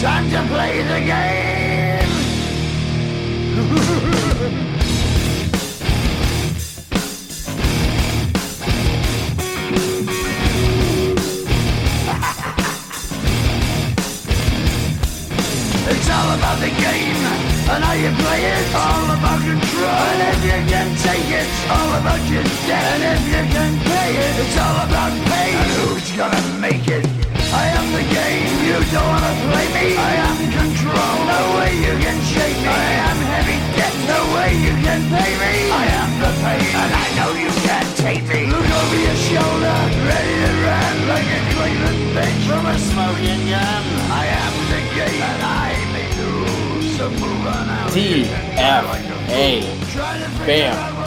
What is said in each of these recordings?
Time to play the game. It's all about the game and how you play it. All about control. And if you can take it, all about your. And if you can pay it, it's all about gonna make it? I am the game. You don't wanna play me. I am control. No way you can shake me. I am heavy debt. No way you can pay me. I am the pain, and I know you can't take me. Look over your shoulder, ready to run like a Cleveland bitch from a smoking gun. I am the game, and I may lose. So move on out. T F A. Bam.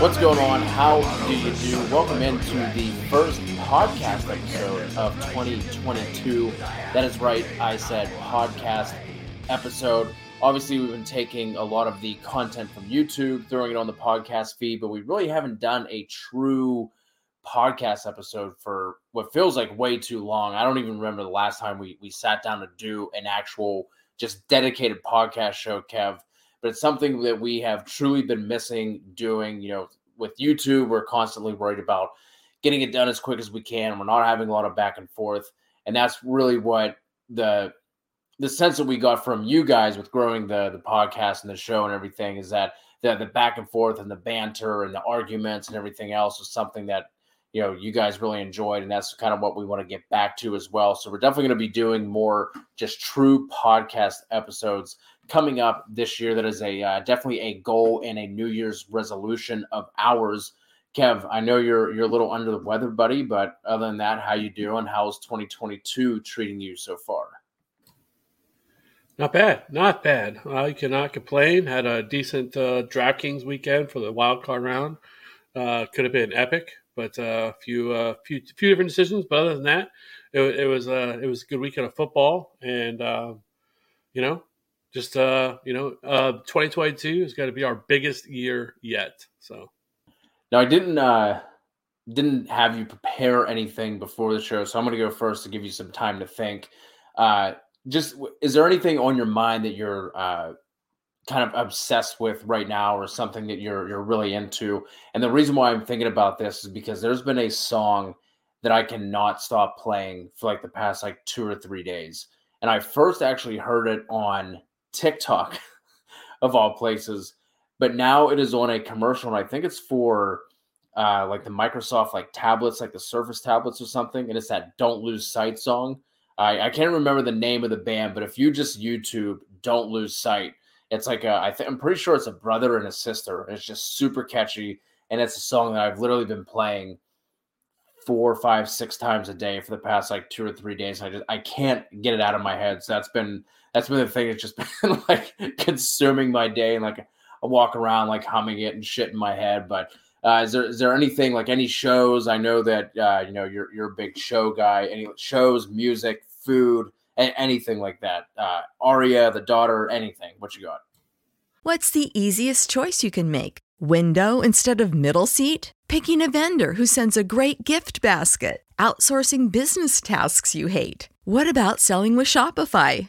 What's going on? How do you do? Welcome into the first podcast episode of 2022. That is right, I said podcast episode. Obviously, we've been taking a lot of the content from YouTube, throwing it on the podcast feed, but we really haven't done a true podcast episode for what feels like way too long. I don't even remember the last time we we sat down to do an actual just dedicated podcast show, Kev. But it's something that we have truly been missing doing. You know, with YouTube, we're constantly worried about getting it done as quick as we can. We're not having a lot of back and forth, and that's really what the the sense that we got from you guys with growing the the podcast and the show and everything is that the the back and forth and the banter and the arguments and everything else is something that you know you guys really enjoyed. And that's kind of what we want to get back to as well. So we're definitely going to be doing more just true podcast episodes coming up this year that is a uh, definitely a goal and a new year's resolution of ours kev i know you're you're a little under the weather buddy but other than that how you doing how's 2022 treating you so far Not bad, not bad. I cannot complain. Had a decent uh, DraftKings weekend for the wild card round. Uh, could have been epic, but a uh, few, uh, few, few different decisions. But other than that, it, it was uh, it was a good weekend of football, and uh, you know, just uh, you know, uh, 2022 is going to be our biggest year yet. So, now i didn't uh didn't have you prepare anything before the show so i'm going to go first to give you some time to think. Uh just is there anything on your mind that you're uh kind of obsessed with right now or something that you're you're really into? And the reason why i'm thinking about this is because there's been a song that i cannot stop playing for like the past like two or three days. And i first actually heard it on tiktok of all places but now it is on a commercial and i think it's for uh like the microsoft like tablets like the surface tablets or something and it's that don't lose sight song i i can't remember the name of the band but if you just youtube don't lose sight it's like a, I think I'm pretty sure it's a brother and a sister. It's just super catchy, and it's a song that I've literally been playing four, five, six times a day for the past like two or three days. I just I can't get it out of my head. So that's been that's been the thing that's just been like consuming my day, and like I walk around like humming it and shit in my head. But uh, is there is there anything like any shows? I know that uh, you know you're you're a big show guy. Any shows, music, food, a- anything like that? Uh, Aria, the daughter, anything? What you got? What's the easiest choice you can make? Window instead of middle seat? Picking a vendor who sends a great gift basket? Outsourcing business tasks you hate? What about selling with Shopify?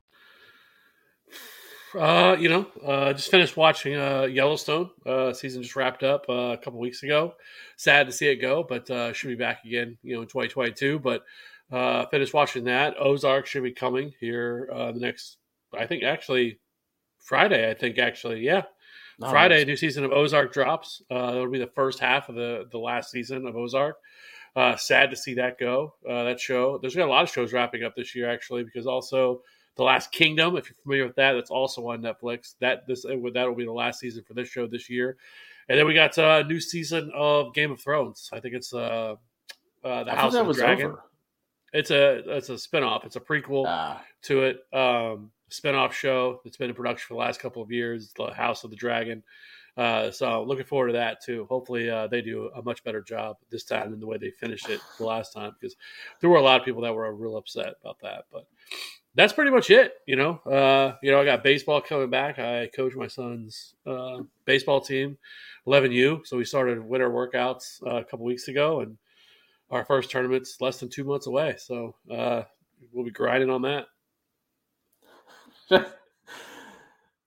Uh, you know, uh, just finished watching uh, Yellowstone. Uh, season just wrapped up uh, a couple weeks ago. Sad to see it go, but uh, should be back again, you know, in 2022. But uh, finished watching that. Ozark should be coming here uh, the next, I think, actually Friday. I think actually, yeah, Friday. New season of Ozark drops. Uh, it'll be the first half of the the last season of Ozark. Uh, sad to see that go. Uh, that show. There's been a lot of shows wrapping up this year actually, because also the Last Kingdom. If you're familiar with that, that's also on Netflix. That this that will be the last season for this show this year. And then we got uh, a new season of Game of Thrones. I think it's uh, uh, the I House of the Dragon. over. It's a it's a spinoff. It's a prequel Ah, to it. Um, spinoff show that's been in production for the last couple of years, The House of the Dragon. Uh, so looking forward to that too. Hopefully uh, they do a much better job this time than the way they finished it the last time because there were a lot of people that were real upset about that. But that's pretty much it. You know, uh, you know, I got baseball coming back. I coach my son's uh, baseball team, 11U. So we started winter workouts uh, a couple weeks ago, and our first tournament's less than two months away. So uh, we'll be grinding on that.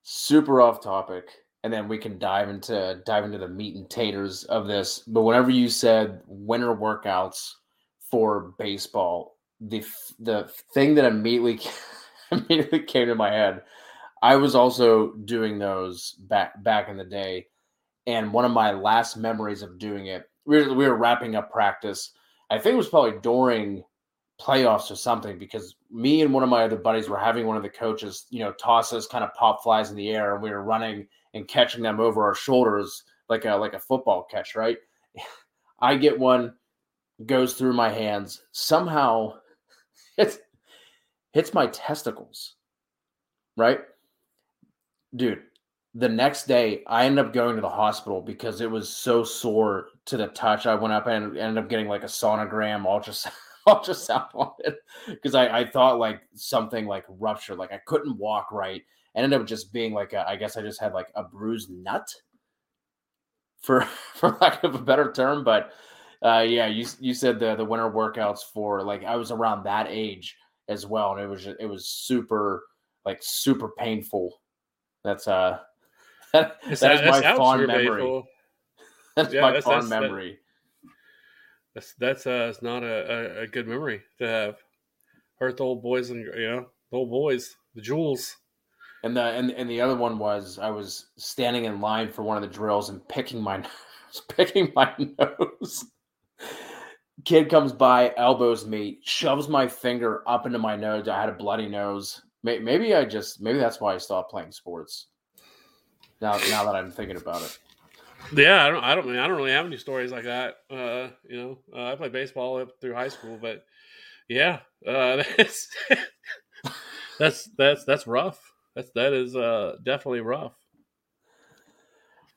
super off topic, and then we can dive into dive into the meat and taters of this. But whenever you said winter workouts for baseball, the the thing that immediately immediately came to my head, I was also doing those back back in the day, and one of my last memories of doing it, we were, we were wrapping up practice. I think it was probably during playoffs or something because me and one of my other buddies were having one of the coaches, you know, toss us kind of pop flies in the air and we were running and catching them over our shoulders like a like a football catch, right? I get one, goes through my hands, somehow hits hits my testicles. Right? Dude, the next day I ended up going to the hospital because it was so sore to the touch. I went up and ended up getting like a sonogram, ultrasound, ultrasound on it because I, I thought like something like ruptured, like I couldn't walk right. Ended up just being like a, I guess I just had like a bruised nut, for for lack of a better term. But uh, yeah, you you said the the winter workouts for like I was around that age as well, and it was ju- it was super like super painful. That's uh that, It's- that is that my fond memory. painful. That's Yeah, my that's- fond that's- memory. That's that's uh, it's not a, a, a good memory to have. Hurt the old boys and you know the old boys, the jewels. And the and, and the other one was I was standing in line for one of the drills and picking my picking my nose. Kid comes by, elbows me, shoves my finger up into my nose. I had a bloody nose. Maybe I just maybe that's why I stopped playing sports. Now now that I'm thinking about it. Yeah, I don't. I don't. I don't really have any stories like that. Uh, you know, uh, I played baseball up through high school, but yeah, uh, that's that's that's that's rough. That's that is uh, definitely rough.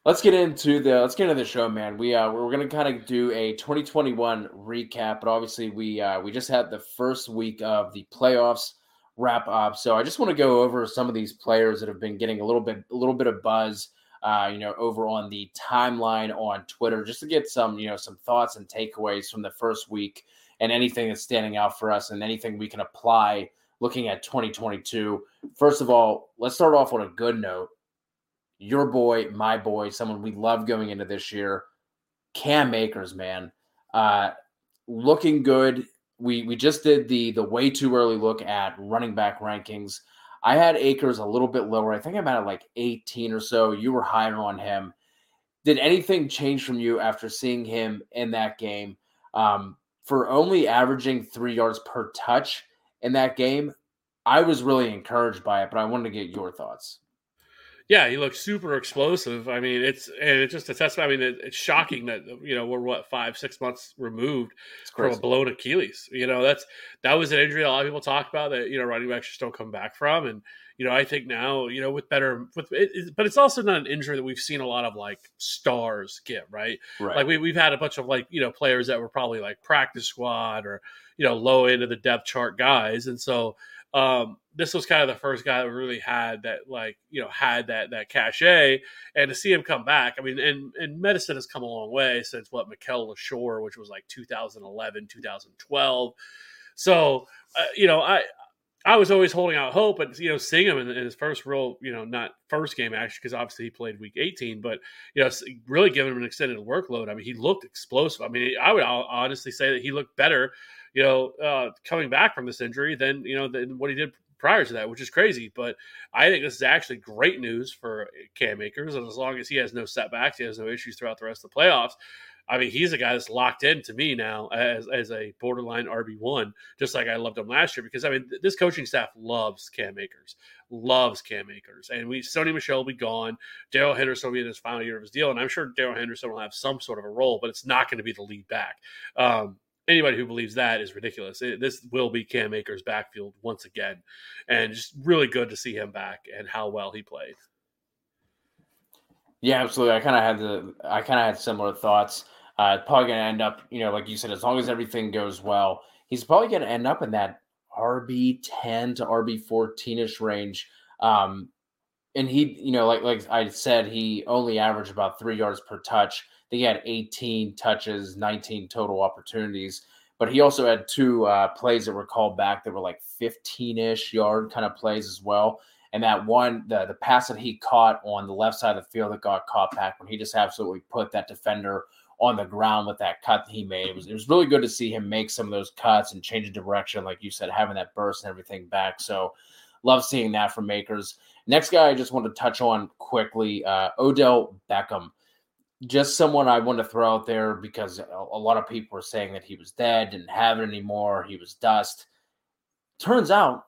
Let's get into the let's get into the show, man. We uh we're gonna kind of do a 2021 recap, but obviously we uh we just had the first week of the playoffs wrap up. So I just want to go over some of these players that have been getting a little bit a little bit of buzz uh, you know, over on the timeline on Twitter, just to get some, you know, some thoughts and takeaways from the first week and anything that's standing out for us and anything we can apply looking at 2022. First of all, let's start off on a good note your boy, my boy, someone we love going into this year, Cam Akers, man, uh, looking good. We we just did the the way too early look at running back rankings. I had Akers a little bit lower. I think I'm at like 18 or so. You were higher on him. Did anything change from you after seeing him in that game? Um, for only averaging three yards per touch in that game, I was really encouraged by it, but I wanted to get your thoughts. Yeah, he looks super explosive. I mean, it's and it's just a testament. I mean, it, it's shocking that you know we're what five, six months removed from a blown Achilles. You know, that's that was an injury a lot of people talk about that you know running backs just don't come back from. And you know, I think now you know with better with it, it- but it's also not an injury that we've seen a lot of like stars get right. Right. Like we we've had a bunch of like you know players that were probably like practice squad or you know low end of the depth chart guys, and so um, this was kind of the first guy that really had that, like, you know, had that that cachet. And to see him come back, I mean, and, and medicine has come a long way since what Mikel Leshoure which was like 2011, 2012. So, uh, you know, I, I was always holding out hope, but you know, seeing him in, in his first real, you know, not first game actually, because obviously he played week 18, but you know, really giving him an extended workload. I mean, he looked explosive. I mean, I would honestly say that he looked better, you know, uh, coming back from this injury than you know than what he did prior to that, which is crazy. But I think this is actually great news for Cam Akers, and as long as he has no setbacks, he has no issues throughout the rest of the playoffs. I mean, he's a guy that's locked in to me now as, as a borderline RB one, just like I loved him last year. Because I mean, this coaching staff loves Cam Akers, loves Cam Akers, and we Sony Michel will be gone. Darrell Henderson will be in his final year of his deal, and I'm sure Darrell Henderson will have some sort of a role, but it's not going to be the lead back. Um, anybody who believes that is ridiculous. It, this will be Cam Akers' backfield once again, and just really good to see him back and how well he played. Yeah, absolutely. I kind of had the I kind of had similar thoughts. Uh, probably going to end up, you know, like you said, as long as everything goes well, he's probably going to end up in that RB ten to RB fourteen ish range. Um, and he, you know, like like I said, he only averaged about three yards per touch. He had 18 touches, 19 total opportunities, but he also had two uh, plays that were called back that were like 15 ish yard kind of plays as well. And that one, the the pass that he caught on the left side of the field that got caught back when he just absolutely put that defender on the ground with that cut that he made. It was it was really good to see him make some of those cuts and change the direction, like you said, having that burst and everything back. So love seeing that from Makers. Next guy I just want to touch on quickly, uh, Odell Beckham. Just someone I want to throw out there because a, lot of people were saying that he was dead, didn't have it anymore, he was dust. Turns out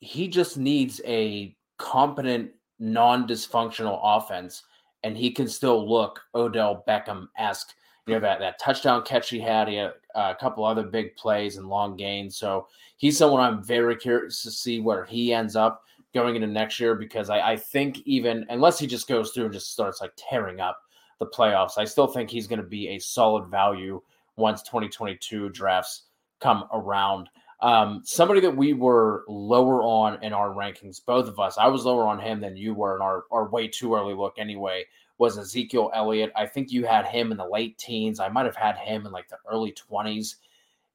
he just needs a competent, non-dysfunctional offense, and he can still look Odell Beckham esque you know that that touchdown catch he had. He had uh, a couple other big plays and long gains. So he's someone I'm very curious to see where he ends up going into next year because I, I think even unless he just goes through and just starts like tearing up the playoffs, I still think he's going to be a solid value once 2022 drafts come around. Um, somebody that we were lower on in our rankings, both of us, I was lower on him than you were in our, our way too early look anyway, was Ezekiel Elliott. I think you had him in the late teens. I might have had him in like the early 20s.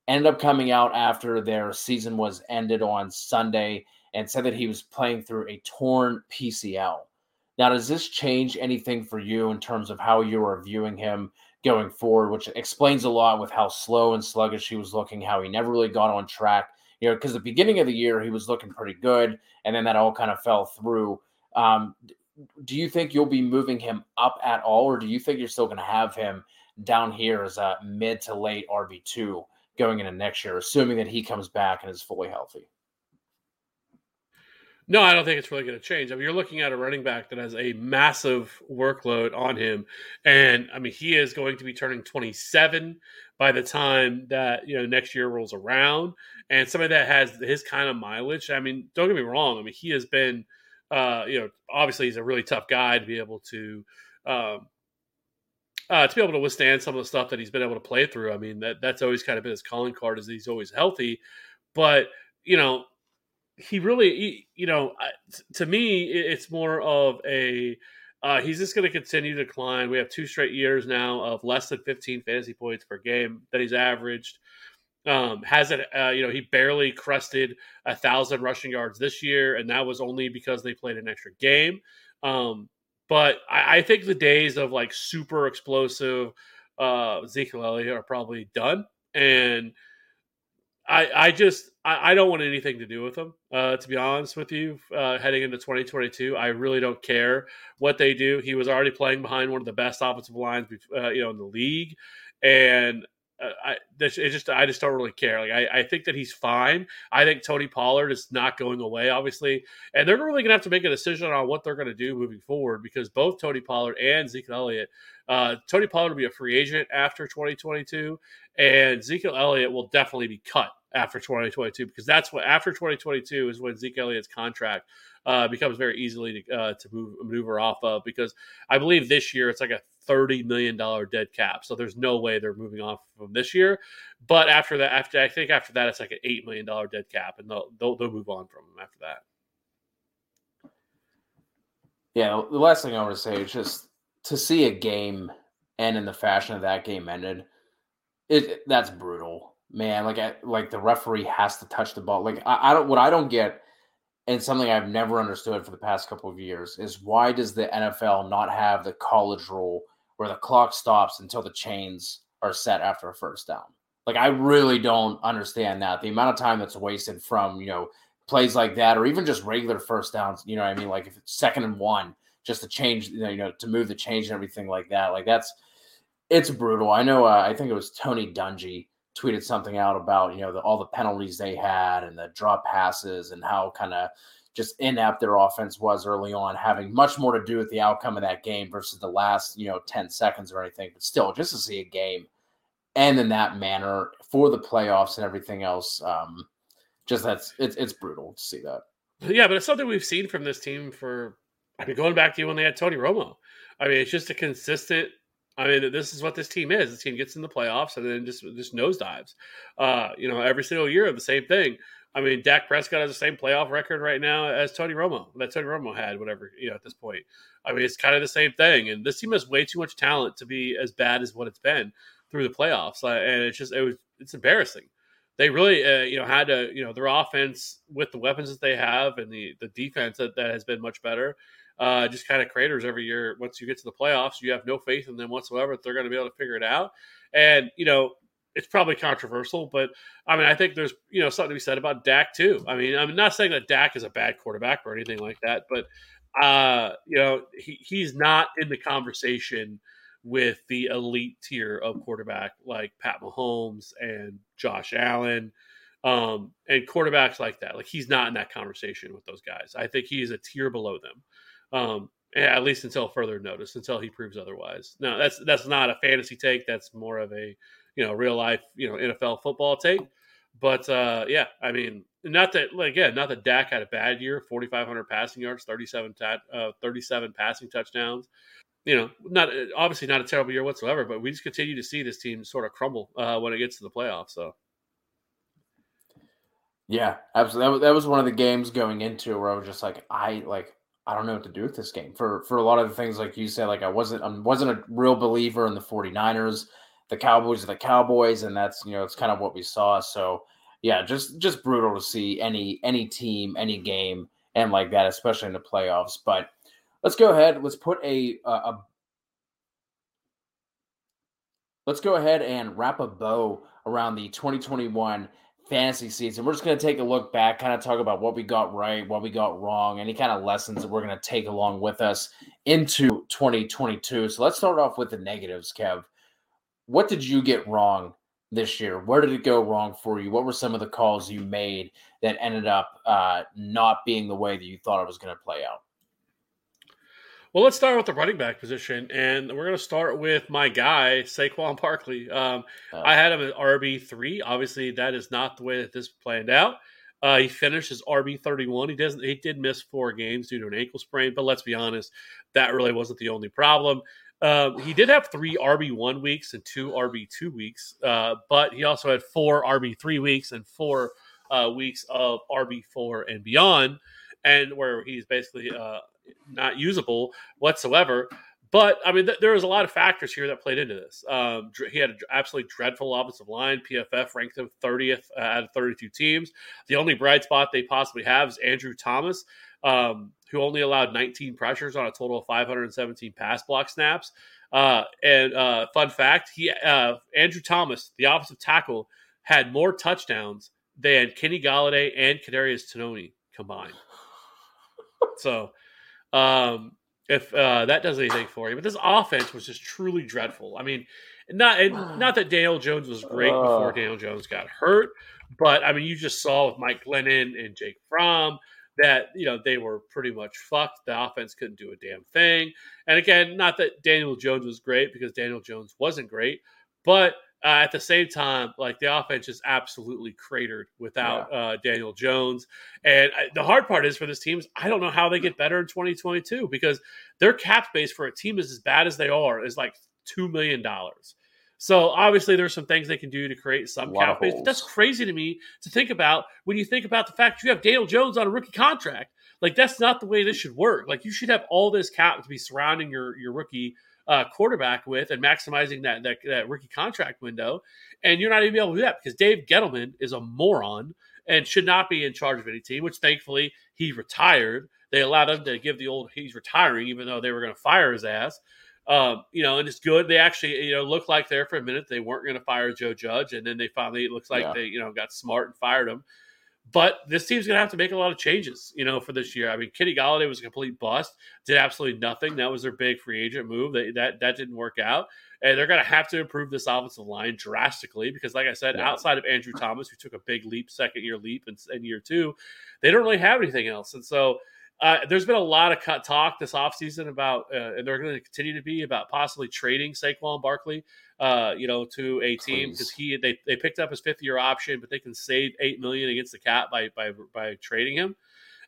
Ended up coming out after their season was ended on Sunday and said that he was playing through a torn PCL. Now, does this change anything for you in terms of how you are viewing him going forward, which explains a lot with how slow and sluggish he was looking, how he never really got on track? You know, because the beginning of the year he was looking pretty good, and then that all kind of fell through. Um, do you think you'll be moving him up at all, or do you think you're still going to have him down here as a mid to late RB two going into next year, assuming that he comes back and is fully healthy? No, I don't think it's really going to change. I mean, you're looking at a running back that has a massive workload on him, and I mean, he is going to be turning 27 by the time that you know next year rolls around, and somebody that has his kind of mileage. I mean, don't get me wrong. I mean, he has been uh, you know, obviously he's a really tough guy to be able to um, uh, to be able to withstand some of the stuff that he's been able to play through. I mean, that that's always kind of been his calling card is he's always healthy, but you know, he really, he, you know, to me, it's more of a uh, he's just going to continue to decline. We have two straight years now of less than 15 fantasy points per game that he's averaged. Um, has it, uh, you know, he barely crested a thousand rushing yards this year, and that was only because they played an extra game. Um, but I, I, think the days of like super explosive uh, Ezekiel Elliott are probably done, and I, I just I, I don't want anything to do with him. Uh, to be honest with you, uh, heading into 2022, I really don't care what they do. He was already playing behind one of the best offensive lines, uh, you know, in the league, and uh, I it just I just don't really care. Like I, I think that he's fine. I think Tony Pollard is not going away, obviously, and they're really going to have to make a decision on what they're going to do moving forward because both Tony Pollard and Zeke Elliott, uh, Tony Pollard will be a free agent after 2022, and Ezekiel Elliott will definitely be cut after 2022 because that's what after 2022 is when Zeke Elliott's contract uh, becomes very easily to, uh, to move maneuver off of because I believe this year it's like a thirty million dollar dead cap. So there's no way they're moving off from this year. But after that, after I think after that, it's like an eight million dollar dead cap, and they'll, they'll they'll move on from them after that. Yeah, the last thing I want to say is just to see a game end in the fashion of that game ended. It that's brutal, man. Like I, like the referee has to touch the ball. Like I, I don't what I don't get, and something I've never understood for the past couple of years is why does the NFL not have the college rule where the clock stops until the chains are set after a first down? Like I really don't understand that. The amount of time that's wasted from, you know, plays like that or even just regular first downs, you know what I mean? Like if it's second and one, just to change, you know, you know to move the change and everything like that. Like that's it's brutal. I know uh, I think it was Tony Dungy tweeted something out about, you know, the, all the penalties they had and the drop passes and how kind of just inept their offense was early on, having much more to do with the outcome of that game versus the last, you know, 10 seconds or anything. But still, just to see a game end in that manner for the playoffs and everything else, um, just that's it's it's brutal to see that. Yeah, but it's something we've seen from this team for I mean going back to when they had Tony Romo. I mean, it's just a consistent I mean, this is what this team is. This team gets in the playoffs and then just just nosedives. Uh, you know, every single year the same thing. I mean, Dak Prescott has the same playoff record right now as Tony Romo that Tony Romo had, whatever, you know, at this point. I mean, it's kind of the same thing. And this team has way too much talent to be as bad as what it's been through the playoffs. And it's just, it was, it's embarrassing. They really, uh, you know, had to, you know, their offense with the weapons that they have and the, the defense that, that has been much better, uh, just kind of craters every year. Once you get to the playoffs, you have no faith in them whatsoever that they're going to be able to figure it out. And, you know, it's probably controversial, but I mean, I think there's you know something to be said about Dak too. I mean, I'm not saying that Dak is a bad quarterback or anything like that, but uh, you know, he, he's not in the conversation with the elite tier of quarterback like Pat Mahomes and Josh Allen, um, and quarterbacks like that. Like he's not in that conversation with those guys. I think he is a tier below them. Um, at least until further notice, until he proves otherwise. No, that's that's not a fantasy take. That's more of a you know real life you know NFL football take. But uh, yeah, I mean, not that like, again, not that Dak had a bad year, 4,500 passing yards, 37 ta- uh, 37 passing touchdowns. You know, not obviously not a terrible year whatsoever, but we just continue to see this team sort of crumble uh, when it gets to the playoffs. So. Yeah, absolutely. That was one of the games going into where I was just like, I like, I don't know what to do with this game for for a lot of the things like you said. Like I wasn't I wasn't a real believer in the 49ers the Cowboys are the Cowboys, and that's you know it's kind of what we saw. So yeah, just just brutal to see any any team, any game, and like that, especially in the playoffs. But let's go ahead. Let's put a, a, a let's go ahead and wrap a bow around the 2021 fantasy season. We're just going to take a look back, kind of talk about what we got right, what we got wrong, any kind of lessons that we're going to take along with us into 2022. So let's start off with the negatives, Kev what did you get wrong this year? Where did it go wrong for you? What were some of the calls you made that ended up uh, not being the way that you thought it was going to play out? Well, let's start with the running back position, and we're going to start with my guy Saquon Barkley. Um, uh, I had him at RB three. Obviously, that is not the way that this planned out. Uh, he finished his RB thirty one. He doesn't. He did miss four games due to an ankle sprain, but let's be honest, that really wasn't the only problem. Um, he did have three RB one weeks and two RB two weeks, uh, but he also had four RB three weeks and four uh, weeks of RB four and beyond, and where he's basically uh, not usable whatsoever. But I mean, th- there was a lot of factors here that played into this. Um, he had an absolutely dreadful offensive line. PFF ranked him 30th uh, out of 32 teams. The only bright spot they possibly have is Andrew Thomas, um, who only allowed 19 pressures on a total of 517 pass block snaps. Uh, and uh, fun fact, he uh, Andrew Thomas, the offensive tackle, had more touchdowns than Kenny Golladay and Kadarius Toney combined. so, um, if uh, that does anything for you, but this offense was just truly dreadful. I mean, not and not that Daniel Jones was great before Daniel Jones got hurt, but I mean, you just saw with Mike Glennon and Jake Fromm that you know they were pretty much fucked. The offense couldn't do a damn thing. And again, not that Daniel Jones was great because Daniel Jones wasn't great, but uh, at the same time, like the offense is absolutely cratered without yeah. uh, Daniel Jones. And I, the hard part is for this team is I don't know how they get better in 2022 because their cap space for a team is as bad as they are is like two million dollars. So obviously there's some things they can do to create some cap space. But that's crazy to me to think about when you think about the fact you have Daniel Jones on a rookie contract. Like that's not the way this should work. Like you should have all this cap to be surrounding your your rookie uh, quarterback with and maximizing that, that, that rookie contract window. And you're not even able to do that because Dave Gettleman is a moron and should not be in charge of any team. Which thankfully he retired. They allowed him to give the old he's retiring, even though they were going to fire his ass. Um, you know, and it's good. They actually, you know, looked like there for a minute they weren't going to fire Joe Judge, and then they finally it looks like yeah. they, you know, got smart and fired him. But this team's going to have to make a lot of changes, you know, for this year. I mean, Kenny Golladay was a complete bust, did absolutely nothing. That was their big free agent move. They, that that didn't work out, and they're going to have to improve this offensive line drastically because, like I said, yeah. outside of Andrew Thomas, who took a big leap, second year leap in, in year two, they don't really have anything else. And so, uh, there's been a lot of cut talk this offseason about, uh, and they're going to continue to be about possibly trading Saquon Barkley uh, you know, to a team because he they, they picked up his fifth year option, but they can save eight million against the cap by by by trading him.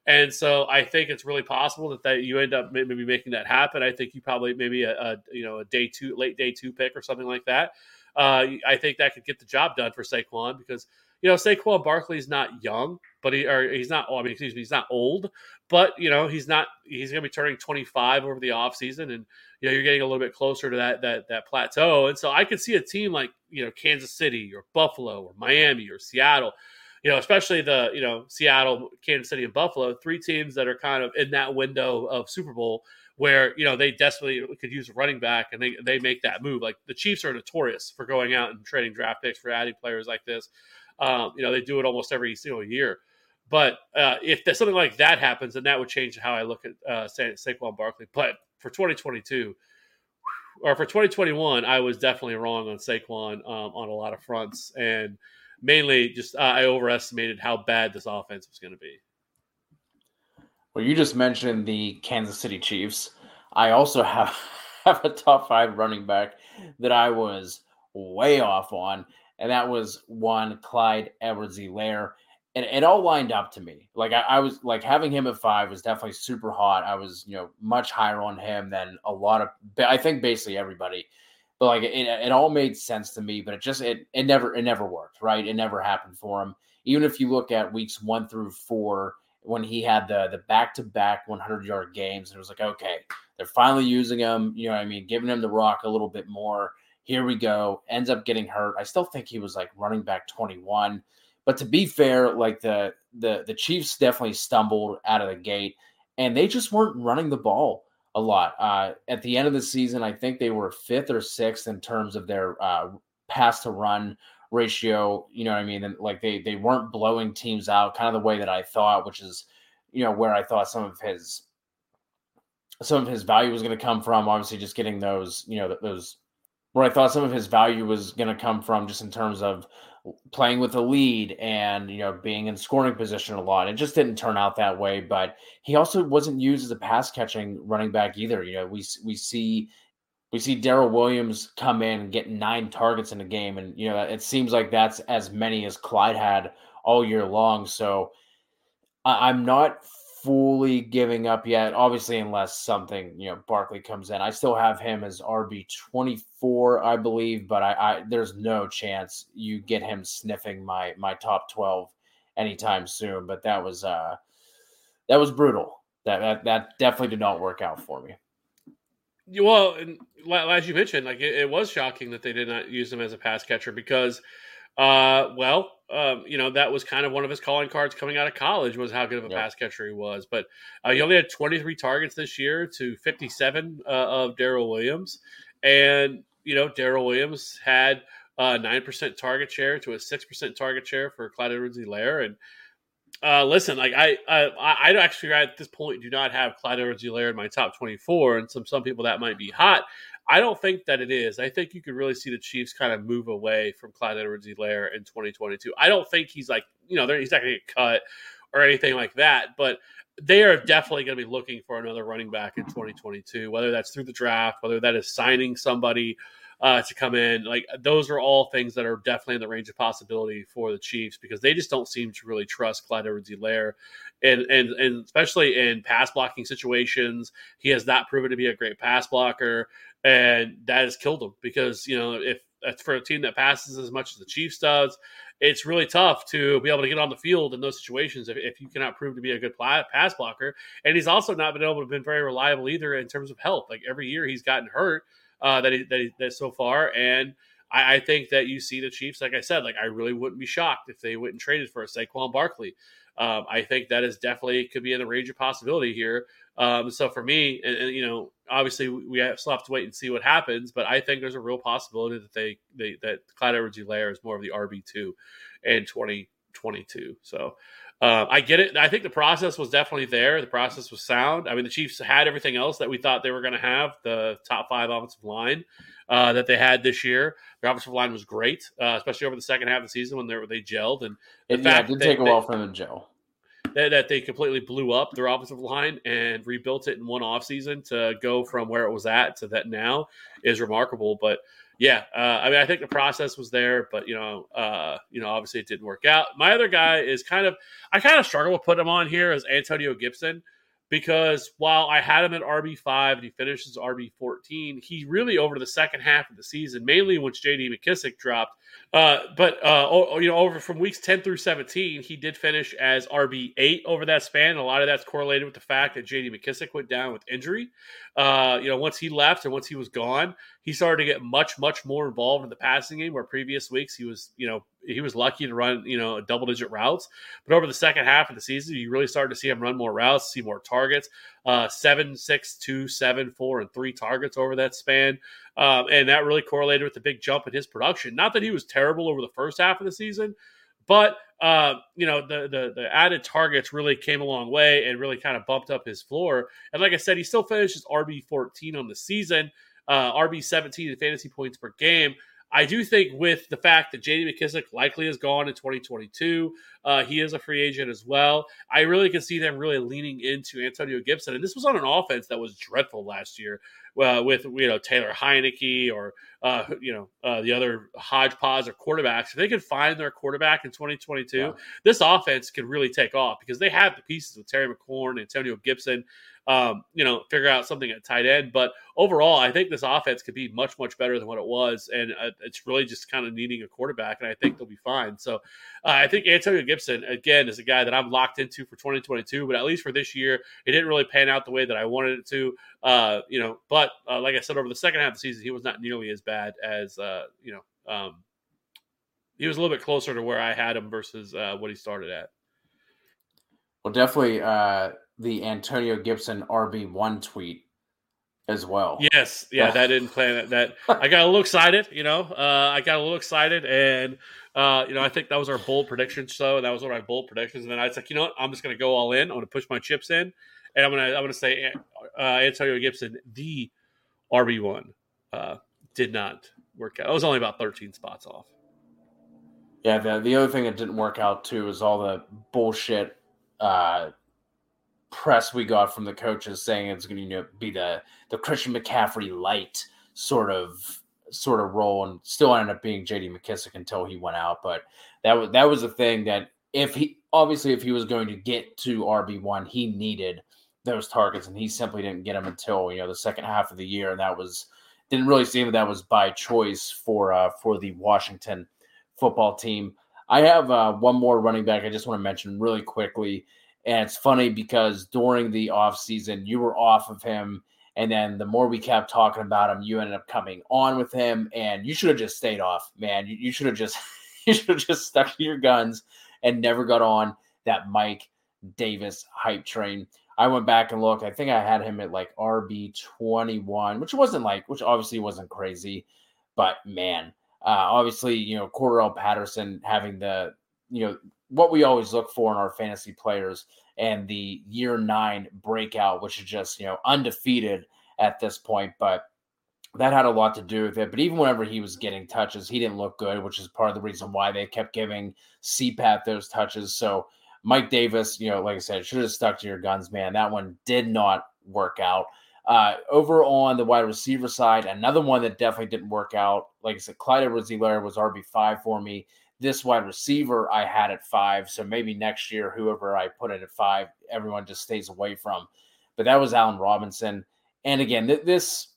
And so I think it's really possible that, that you end up maybe making that happen. I think you probably maybe a, a you know a day two late day two pick or something like that. Uh, I think that could get the job done for Saquon because you know Saquon Barkley's not young, but he or he's not. I mean, excuse me, he's not old, but you know he's not. He's going to be turning 25 over the offseason, and you know you're getting a little bit closer to that that that plateau. And so I could see a team like you know Kansas City or Buffalo or Miami or Seattle. You know, especially the you know Seattle, Kansas City, and Buffalo, three teams that are kind of in that window of Super Bowl where you know they desperately could use a running back and they they make that move. Like the Chiefs are notorious for going out and trading draft picks for adding players like this. Um, you know, they do it almost every single year. But uh, if something like that happens, then that would change how I look at uh, Sa- Saquon Barkley. But for 2022 or for 2021, I was definitely wrong on Saquon um, on a lot of fronts, and mainly just uh, I overestimated how bad this offense was going to be. Well, you just mentioned the Kansas City Chiefs. I also have have a top five running back that I was way off on, and that was one Clyde Edwards-Helaire. And it all lined up to me. Like I, I, was like having him at five was definitely super hot. I was, you know, much higher on him than a lot of I think basically everybody. But like it, it all made sense to me, but it just it it never it never worked, right? It never happened for him. Even if you look at weeks one through four, when he had the the back to back 100 yard games, and it was like, okay, they're finally using him. You know, I mean, giving him the rock a little bit more here we go. Ends up getting hurt. I still think he was like running back 21. But to be fair, like the the the Chiefs definitely stumbled out of the gate and they just weren't running the ball a lot. Uh, at the end of the season, I think they were fifth or sixth in terms of their uh, pass to run ratio. You know what I mean? And like they they weren't blowing teams out, kind of the way that I thought, which is you know where I thought some of his some of his value was going to come from. Obviously, just getting those you know those where I thought some of his value was going to come from, just in terms of playing with a lead and you know being in scoring position a lot. It just didn't turn out that way. But he also wasn't used as a pass catching running back either. You know, we we see we see Darrel Williams come in and get nine targets in a game, and you know it seems like that's as many as Clyde had all year long. So I'm not fully giving up yet. Obviously, unless something you know Barkley comes in, I still have him as RB twenty four, I believe. But I, I, there's no chance you get him sniffing my my top twelve anytime soon. But that was uh that was brutal. That that, that definitely did not work out for me. Well, and as you mentioned, like it, it was shocking that they did not use him as a pass catcher because uh, well, um, you know, that was kind of one of his calling cards coming out of college was how good of a pass catcher he was. But uh, he only had 23 targets this year to 57 uh, of Darrel Williams. And, you know, Darrel Williams had a 9% target share to a 6% target share for Clyde Edwards-Helaire. And uh, listen, like I, I, I actually at this point do not have Clyde Edwards-Helaire in my top 24. And some, some people that might be hot. I don't think that it is. I think you could really see the Chiefs kind of move away from Clyde Edwards-Helaire in 2022. I don't think he's like, you know, he's not going to get cut or anything like that, but they are definitely going to be looking for another running back in 2022, whether that's through the draft, whether that is signing somebody. uh, to come in. Like those are all things that are definitely in the range of possibility for the Chiefs because they just don't seem to really trust Clyde Edwards-Helaire. And, and and especially in pass blocking situations, he has not proven to be a great pass blocker, and that has killed him because you know if that's for a team that passes as much as the Chiefs does, it's really tough to be able to get on the field in those situations if, if you cannot prove to be a good pass blocker. And he's also not been able to be very reliable either in terms of health. Like every year he's gotten hurt uh, that, he, that, he, that so far. And I, I, think that you see the Chiefs, like I said, like I really wouldn't be shocked if they went and traded for a Saquon Barkley. Um, I think that is definitely could be in the range of possibility here. Um, so for me, and, and, you know, obviously we still have to wait and see what happens, but I think there's a real possibility that they, they that Clyde Edwards-Helaire is more of the RB two in 2022. So um, I get it. I think the process was definitely there. The process was sound. I mean, the Chiefs had everything else that we thought they were going to have. The top five offensive line uh, that they had this year. Their offensive line was great, uh, especially over the second half of the season when they they gelled. And the it, fact yeah, it did take a while for them to gel. That, that, they completely blew up their offensive line and rebuilt it in one offseason to go from where it was at to that now is remarkable. But yeah, uh, I mean, I think the process was there, but you know, uh, you know, obviously it didn't work out. My other guy is kind of, I kind of struggle with putting him on here as Antonio Gibson because while I had him at RB five and he finishes RB fourteen, he really over the second half of the season, mainly once J.D. McKissic dropped, uh, but uh, you know, over from weeks ten through seventeen, he did finish as RB eight over that span. a lot of that's correlated with the fact that J.D. McKissic went down with injury. Uh, you know, once he left and once he was gone, he started to get much, much more involved in the passing game. Where previous weeks he was, you know, he was lucky to run, you know, double digit routes. But over the second half of the season, you really started to see him run more routes, see more targets. Uh, seven, six, two, seven, four, and three targets over that span. Um, and that really correlated with the big jump in his production. Not that he was terrible over the first half of the season, but uh, you know the, the the added targets really came a long way and really kind of bumped up his floor. And like I said, he still finishes RB fourteen on the season, uh, RB seventeen in fantasy points per game. I do think with the fact that J.D. McKissic likely is gone in 2022, uh, he is a free agent as well. I really can see them really leaning into Antonio Gibson, and this was on an offense that was dreadful last year uh, with you know Taylor Heinicke or uh, you know uh, the other hodgepodge or quarterbacks. If they could find their quarterback in 2022, yeah. this offense could really take off because they have the pieces with Terry McLaurin, Antonio Gibson um, you know, figure out something at tight end. But overall, I think this offense could be much, much better than what it was. And uh, it's really just kind of needing a quarterback, and I think they'll be fine. So uh, I think Antonio Gibson, again, is a guy that I'm locked into for 2022, but at least for this year, it didn't really pan out the way that I wanted it to. Uh, you know, but uh, like I said, over the second half of the season, he was not nearly as bad as, uh, you know, um, he was a little bit closer to where I had him versus uh, what he started at. Well, definitely the Antonio Gibson RB one tweet as well. Yes, yeah, that didn't plan it. That I got a little excited, you know. Uh, I got a little excited, and uh, you know, I think that was our bold prediction. So that was one of my bold predictions. And then I was like, you know what, I'm just going to go all in. I'm going to push my chips in, and I'm going to I'm going to say uh, Antonio Gibson, the RB one, uh, did not work out. It was only about 13 spots off. Yeah, the the other thing that didn't work out too is all the bullshit uh, press we got from the coaches saying it's going to you know, be the the Christian McCaffrey light sort of sort of role, and still ended up being J.D. McKissic until he went out. But that was that was the thing that if he obviously if he was going to get to RB one, he needed those targets, and he simply didn't get them until you know the second half of the year, and that was didn't really seem that that was by choice for uh, for the Washington football team. I have uh, one more running back I just want to mention really quickly. And it's funny because during the off season, you were off of him. And then the more we kept talking about him, you ended up coming on with him. And you should have just stayed off, man. You, you should have just you should have just stuck to your guns and never got on that Mike Davis hype train. I went back and looked. I think I had him at like RB twenty one, which wasn't like, which obviously wasn't crazy, but man, uh, obviously you know Cordarrelle Patterson having the you know what we always look for in our fantasy players and the year nine breakout, which is just, you know, undefeated at this point. But that had a lot to do with it. But even whenever he was getting touches, he didn't look good, which is part of the reason why they kept giving CPAT those touches. So Mike Davis, you know, like I said, should have stuck to your guns, man. That one did not work out. Uh, over on the wide receiver side, another one that definitely didn't work out. Like I said, Clyde edwards was RB5 for me. This wide receiver I had at five. So maybe next year, whoever I put it at five, everyone just stays away from. But that was Allen Robinson. And again, th- this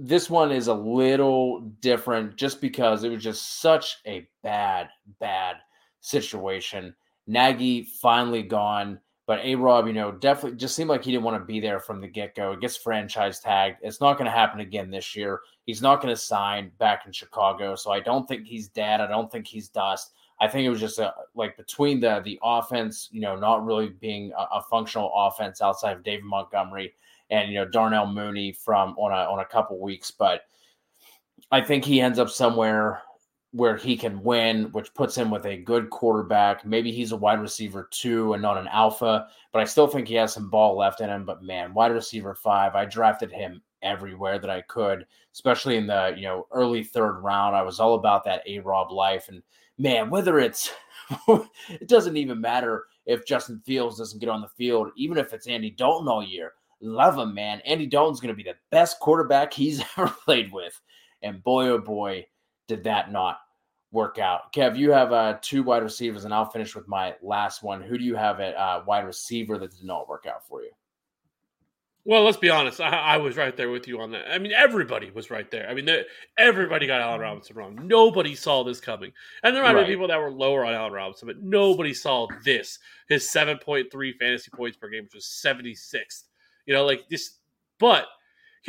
this one is a little different just because it was just such a bad, bad situation. Nagy finally gone. But A Rob, you know, definitely just seemed like he didn't want to be there from the get go. It gets franchise tagged. It's not going to happen again this year. He's not going to sign back in Chicago. So I don't think he's dead. I don't think he's dust. I think it was just a, like between the the offense, you know, not really being a, a functional offense outside of David Montgomery and you know Darnell Mooney from on a on a couple weeks, but I think he ends up somewhere where he can win, which puts him with a good quarterback. Maybe he's a wide receiver two and not an alpha, but I still think he has some ball left in him. But man, wide receiver five, I drafted him everywhere that I could, especially in the you know early third round. I was all about that A Rob life, and man, whether it's it doesn't even matter if Justin Fields doesn't get on the field, even if it's Andy Dalton all year. Love him, man. Andy Dalton's going to be the best quarterback he's ever played with, and boy, oh boy did that not work out. Kev, you have uh, two wide receivers, and I'll finish with my last one. Who do you have at uh, wide receiver that did not work out for you? Well, let's be honest. I, I, was right there with you on that. I mean, everybody was right there. I mean, everybody got Allen Robinson wrong. Nobody saw this coming. And there might right. be people that were lower on Allen Robinson, but nobody saw this. His 7.3 fantasy points per game, which was 76th. You know, like this. But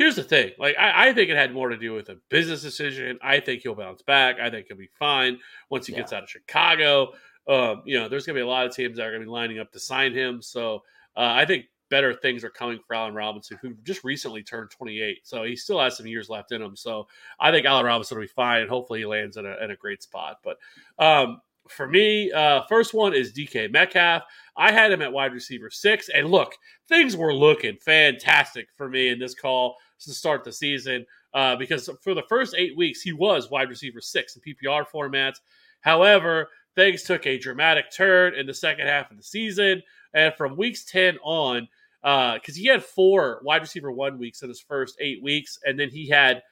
here's the thing like I, I, think it had more to do with a business decision i think he'll bounce back i think he'll be fine once he yeah. gets out of chicago um, you know there's going to be a lot of teams that are going to be lining up to sign him so uh, i think better things are coming for Allen Robinson, who just recently turned 28. So he still has some years left in him. So I think Allen Robinson will be fine, and hopefully he lands in a, in a great spot. But um, for me, uh, first one is DK Metcalf. I had him at wide receiver six, and look, things were looking fantastic for me in this call to start the season uh, because for the first eight weeks he was wide receiver six in PPR formats. However, things took a dramatic turn in the second half of the season, and from weeks ten on, because uh, he had four wide receiver one weeks in his first eight weeks, and then he had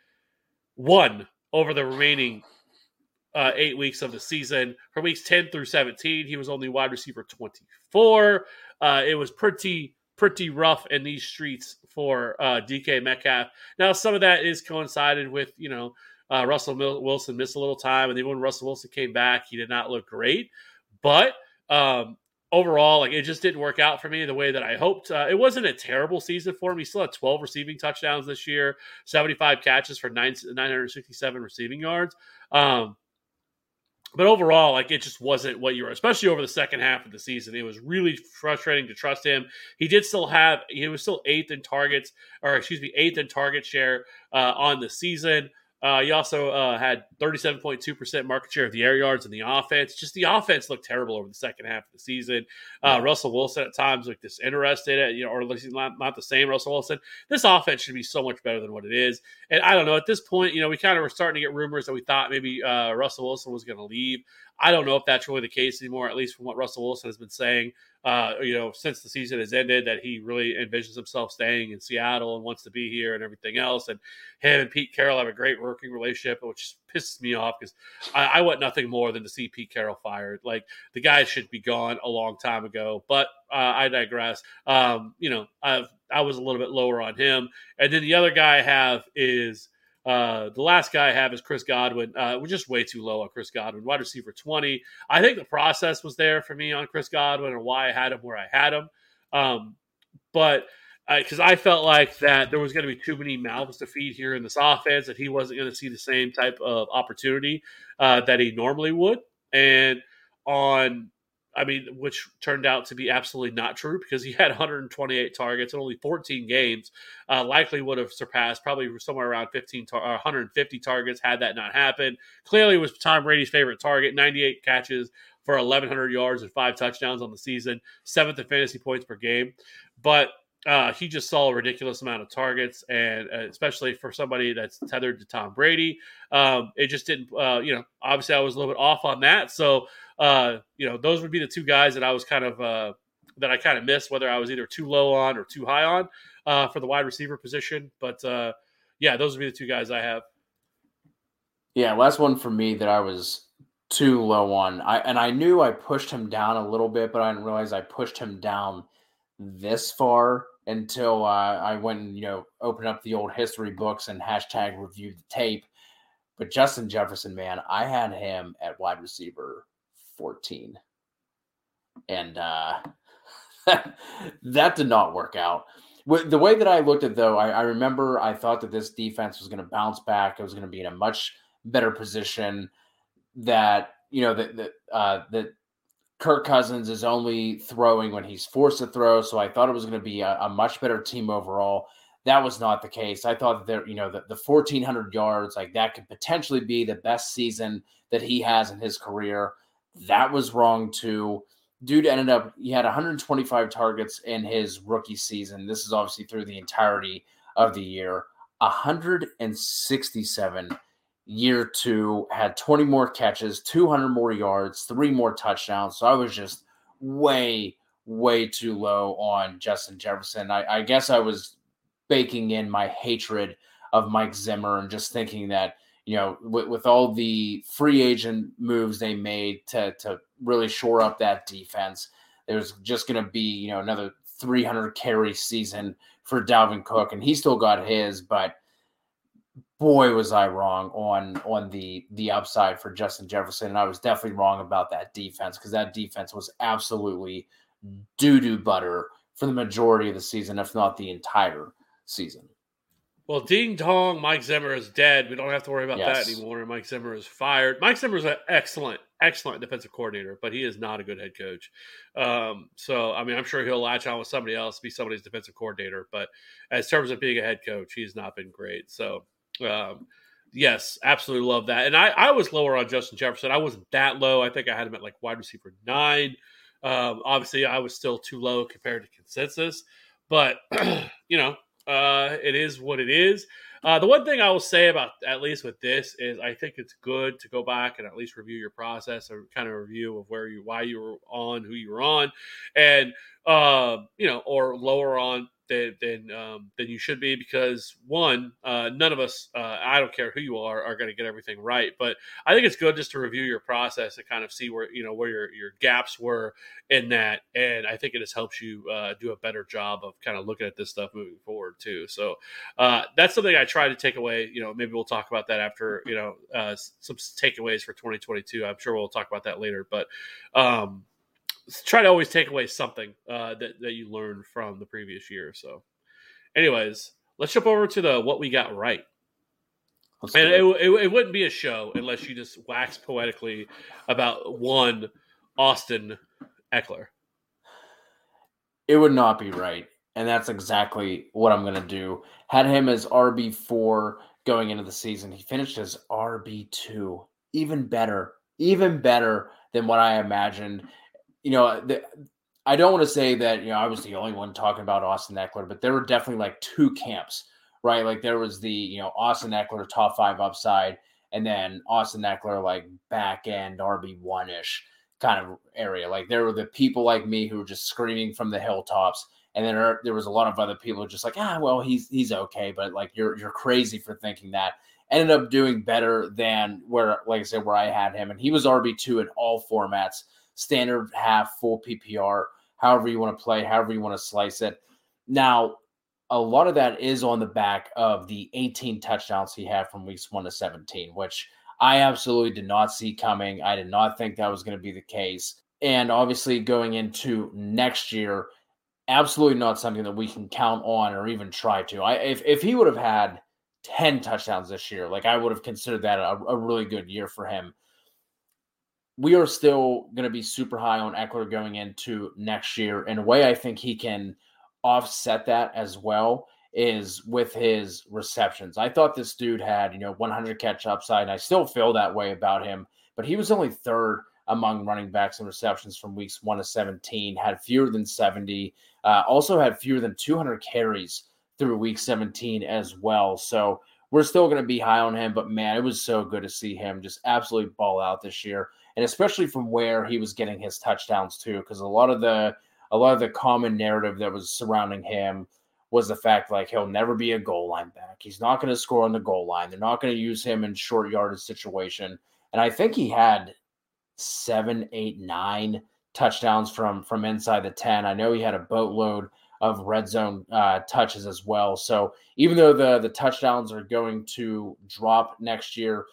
one over the remaining uh, eight weeks of the season. For weeks 10 through 17, he was only wide receiver 24. Uh, it was pretty pretty rough in these streets for uh, DK Metcalf. Now, some of that is coincided with, you know, uh, Russell Wilson missed a little time, and then when Russell Wilson came back, he did not look great. But um, overall, like it just didn't work out for me the way that I hoped. Uh, it wasn't a terrible season for him. He still had 12 receiving touchdowns this year, 75 catches for nine, 967 receiving yards. Um, but overall, like it just wasn't what you were, especially over the second half of the season. It was really frustrating to trust him. He did still have, he was still eighth in targets, or excuse me, eighth in target share uh, on the season. Uh, he also uh, had 37.2% market share of the air yards in the offense. Just the offense looked terrible over the second half of the season. Uh, Russell Wilson at times looked disinterested, at, you know, or at least not, not the same Russell Wilson. This offense should be so much better than what it is. And I don't know, at this point, you know, we kind of were starting to get rumors that we thought maybe uh, Russell Wilson was going to leave. I don't know if that's really the case anymore, at least from what Russell Wilson has been saying, uh, you know, since the season has ended, that he really envisions himself staying in Seattle and wants to be here and everything else. And him and Pete Carroll have a great working relationship, which pisses me off because I, I, want nothing more than to see Pete Carroll fired. Like the guy should be gone a long time ago. But uh, I digress. Um, you know, I've, I was a little bit lower on him, and then the other guy I have is. Uh, the last guy I have is Chris Godwin. Uh, we're just way too low on Chris Godwin, wide receiver 20. I think the process was there for me on Chris Godwin and why I had him where I had him. Um, but because uh, I felt like that there was going to be too many mouths to feed here in this offense, that he wasn't going to see the same type of opportunity uh, that he normally would. And on I mean, which turned out to be absolutely not true because he had 128 targets and only 14 games. Uh, likely would have surpassed probably somewhere around 15 tar- 150 targets had that not happened. Clearly, was Tom Brady's favorite target. 98 catches for 1,100 yards and five touchdowns on the season, seventh in fantasy points per game. But uh, he just saw a ridiculous amount of targets, and uh, especially for somebody that's tethered to Tom Brady, um, it just didn't. Uh, you know, obviously, I was a little bit off on that. So, uh, you know, those would be the two guys that I was kind of uh, that I kind of missed, whether I was either too low on or too high on uh, for the wide receiver position. But yeah, those would be the two guys I have. Yeah, last one for me that I was too low on. I and I knew I pushed him down a little bit, but I didn't realize I pushed him down this far until uh, I went and you know opened up the old history books and hashtag reviewed the tape. But Justin Jefferson, man, I had him at wide receiver 14. And uh, that did not work out. The way that I looked at though, I, I remember I thought that this defense was going to bounce back. It was going to be in a much better position. That you know that that uh, that Kirk Cousins is only throwing when he's forced to throw. So I thought it was going to be a, a, much better team overall. That was not the case. I thought that there, you know, the, the 1,400 yards, like that could potentially be the best season that he has in his career. That was wrong too. Dude ended up, he had 125 targets in his rookie season. This is obviously through the entirety of the year. 167 year two, had 20 more catches, 200 more yards, three more touchdowns. So I was just way, way too low on Justin Jefferson. I, I guess I was baking in my hatred of Mike Zimmer and just thinking that, you know, with, with all the free agent moves they made to, to really shore up that defense, there's just going to be, you know, another 300 carry season for Dalvin Cook. And he still got his, but boy was I wrong on on the the upside for Justin Jefferson. And I was definitely wrong about that defense because that defense was absolutely doo doo butter for the majority of the season, if not the entire season. Well, ding dong, Mike Zimmer is dead. We don't have to worry about yes. that anymore. Mike Zimmer is fired. Mike Zimmer is an excellent, excellent defensive coordinator, but he is not a good head coach. Um, so, I mean, I'm sure he'll latch on with somebody else, be somebody's defensive coordinator. But as terms of being a head coach, he's not been great. So, um, yes, absolutely love that. And I, I was lower on Justin Jefferson. I wasn't that low. I think I had him at like wide receiver nine. Um, obviously, I was still too low compared to consensus, but you know, uh, it is what it is. Uh, the one thing I will say about at least with this is I think it's good to go back and at least review your process or kind of review of where you why you were on, who you were on, and uh, you know, or lower on than than, um, than you should be because one, uh, none of us, uh, I don't care who you are, are going to get everything right. But I think it's good just to review your process and kind of see where you know where your your gaps were in that, and I think it just helps you uh, do a better job of kind of looking at this stuff moving forward too. So uh, that's something I try to take away. You know, maybe we'll talk about that after you know uh, some takeaways for 2022. I'm sure we'll talk about that later, but. Um, try to always take away something uh, that that you learned from the previous year. So, anyways, let's jump over to the what we got right. Let's and it, it, it, wouldn't be a show unless you just wax poetically about one Austin Ekeler. It would not be right. And that's exactly what I'm going to do. Had him as RB4 going into the season. He finished as RB2. Even better. Even better than what I imagined you know, the, I don't want to say that, you know, I was the only one talking about Austin Ekeler, but there were definitely like two camps, right? Like there was the, you know, Austin Ekeler top five upside, and then Austin Ekeler like back end RB1 ish kind of area. Like there were the people like me who were just screaming from the hilltops. And then there, there was a lot of other people just like, ah, well, he's he's okay, but like you're you're crazy for thinking that. Ended up doing better than where, like I said, where I had him, and he was RB two in all formats standard half, full PPR, however you want to play, however you want to slice it. Now, a lot of that is on the back of the 18 touchdowns he had from weeks one to 17, which I absolutely did not see coming. I did not think that was going to be the case. And obviously, going into next year, absolutely not something that we can count on or even try to. I if, if he would have had 10 touchdowns this year, like I would have considered that a, a really good year for him we are still going to be super high on Ekeler going into next year. And a way, I think he can offset that as well is with his receptions. I thought this dude had, you know, 100 catch upside, and I still feel that way about him, but he was only third among running backs and receptions from weeks 1 to 17, had fewer than 70, uh, also had fewer than 200 carries through week 17 as well. So we're still going to be high on him, but man, it was so good to see him just absolutely ball out this year and especially from where he was getting his touchdowns too, because a lot of the a lot of the common narrative that was surrounding him was the fact like he'll never be a goal line back. He's not going to score on the goal line. They're not going to use him in short yardage situation. And I think he had seven, eight, nine touchdowns from from inside the 10. I know he had a boatload of red zone uh, touches as well. So even though the the touchdowns are going to drop next year,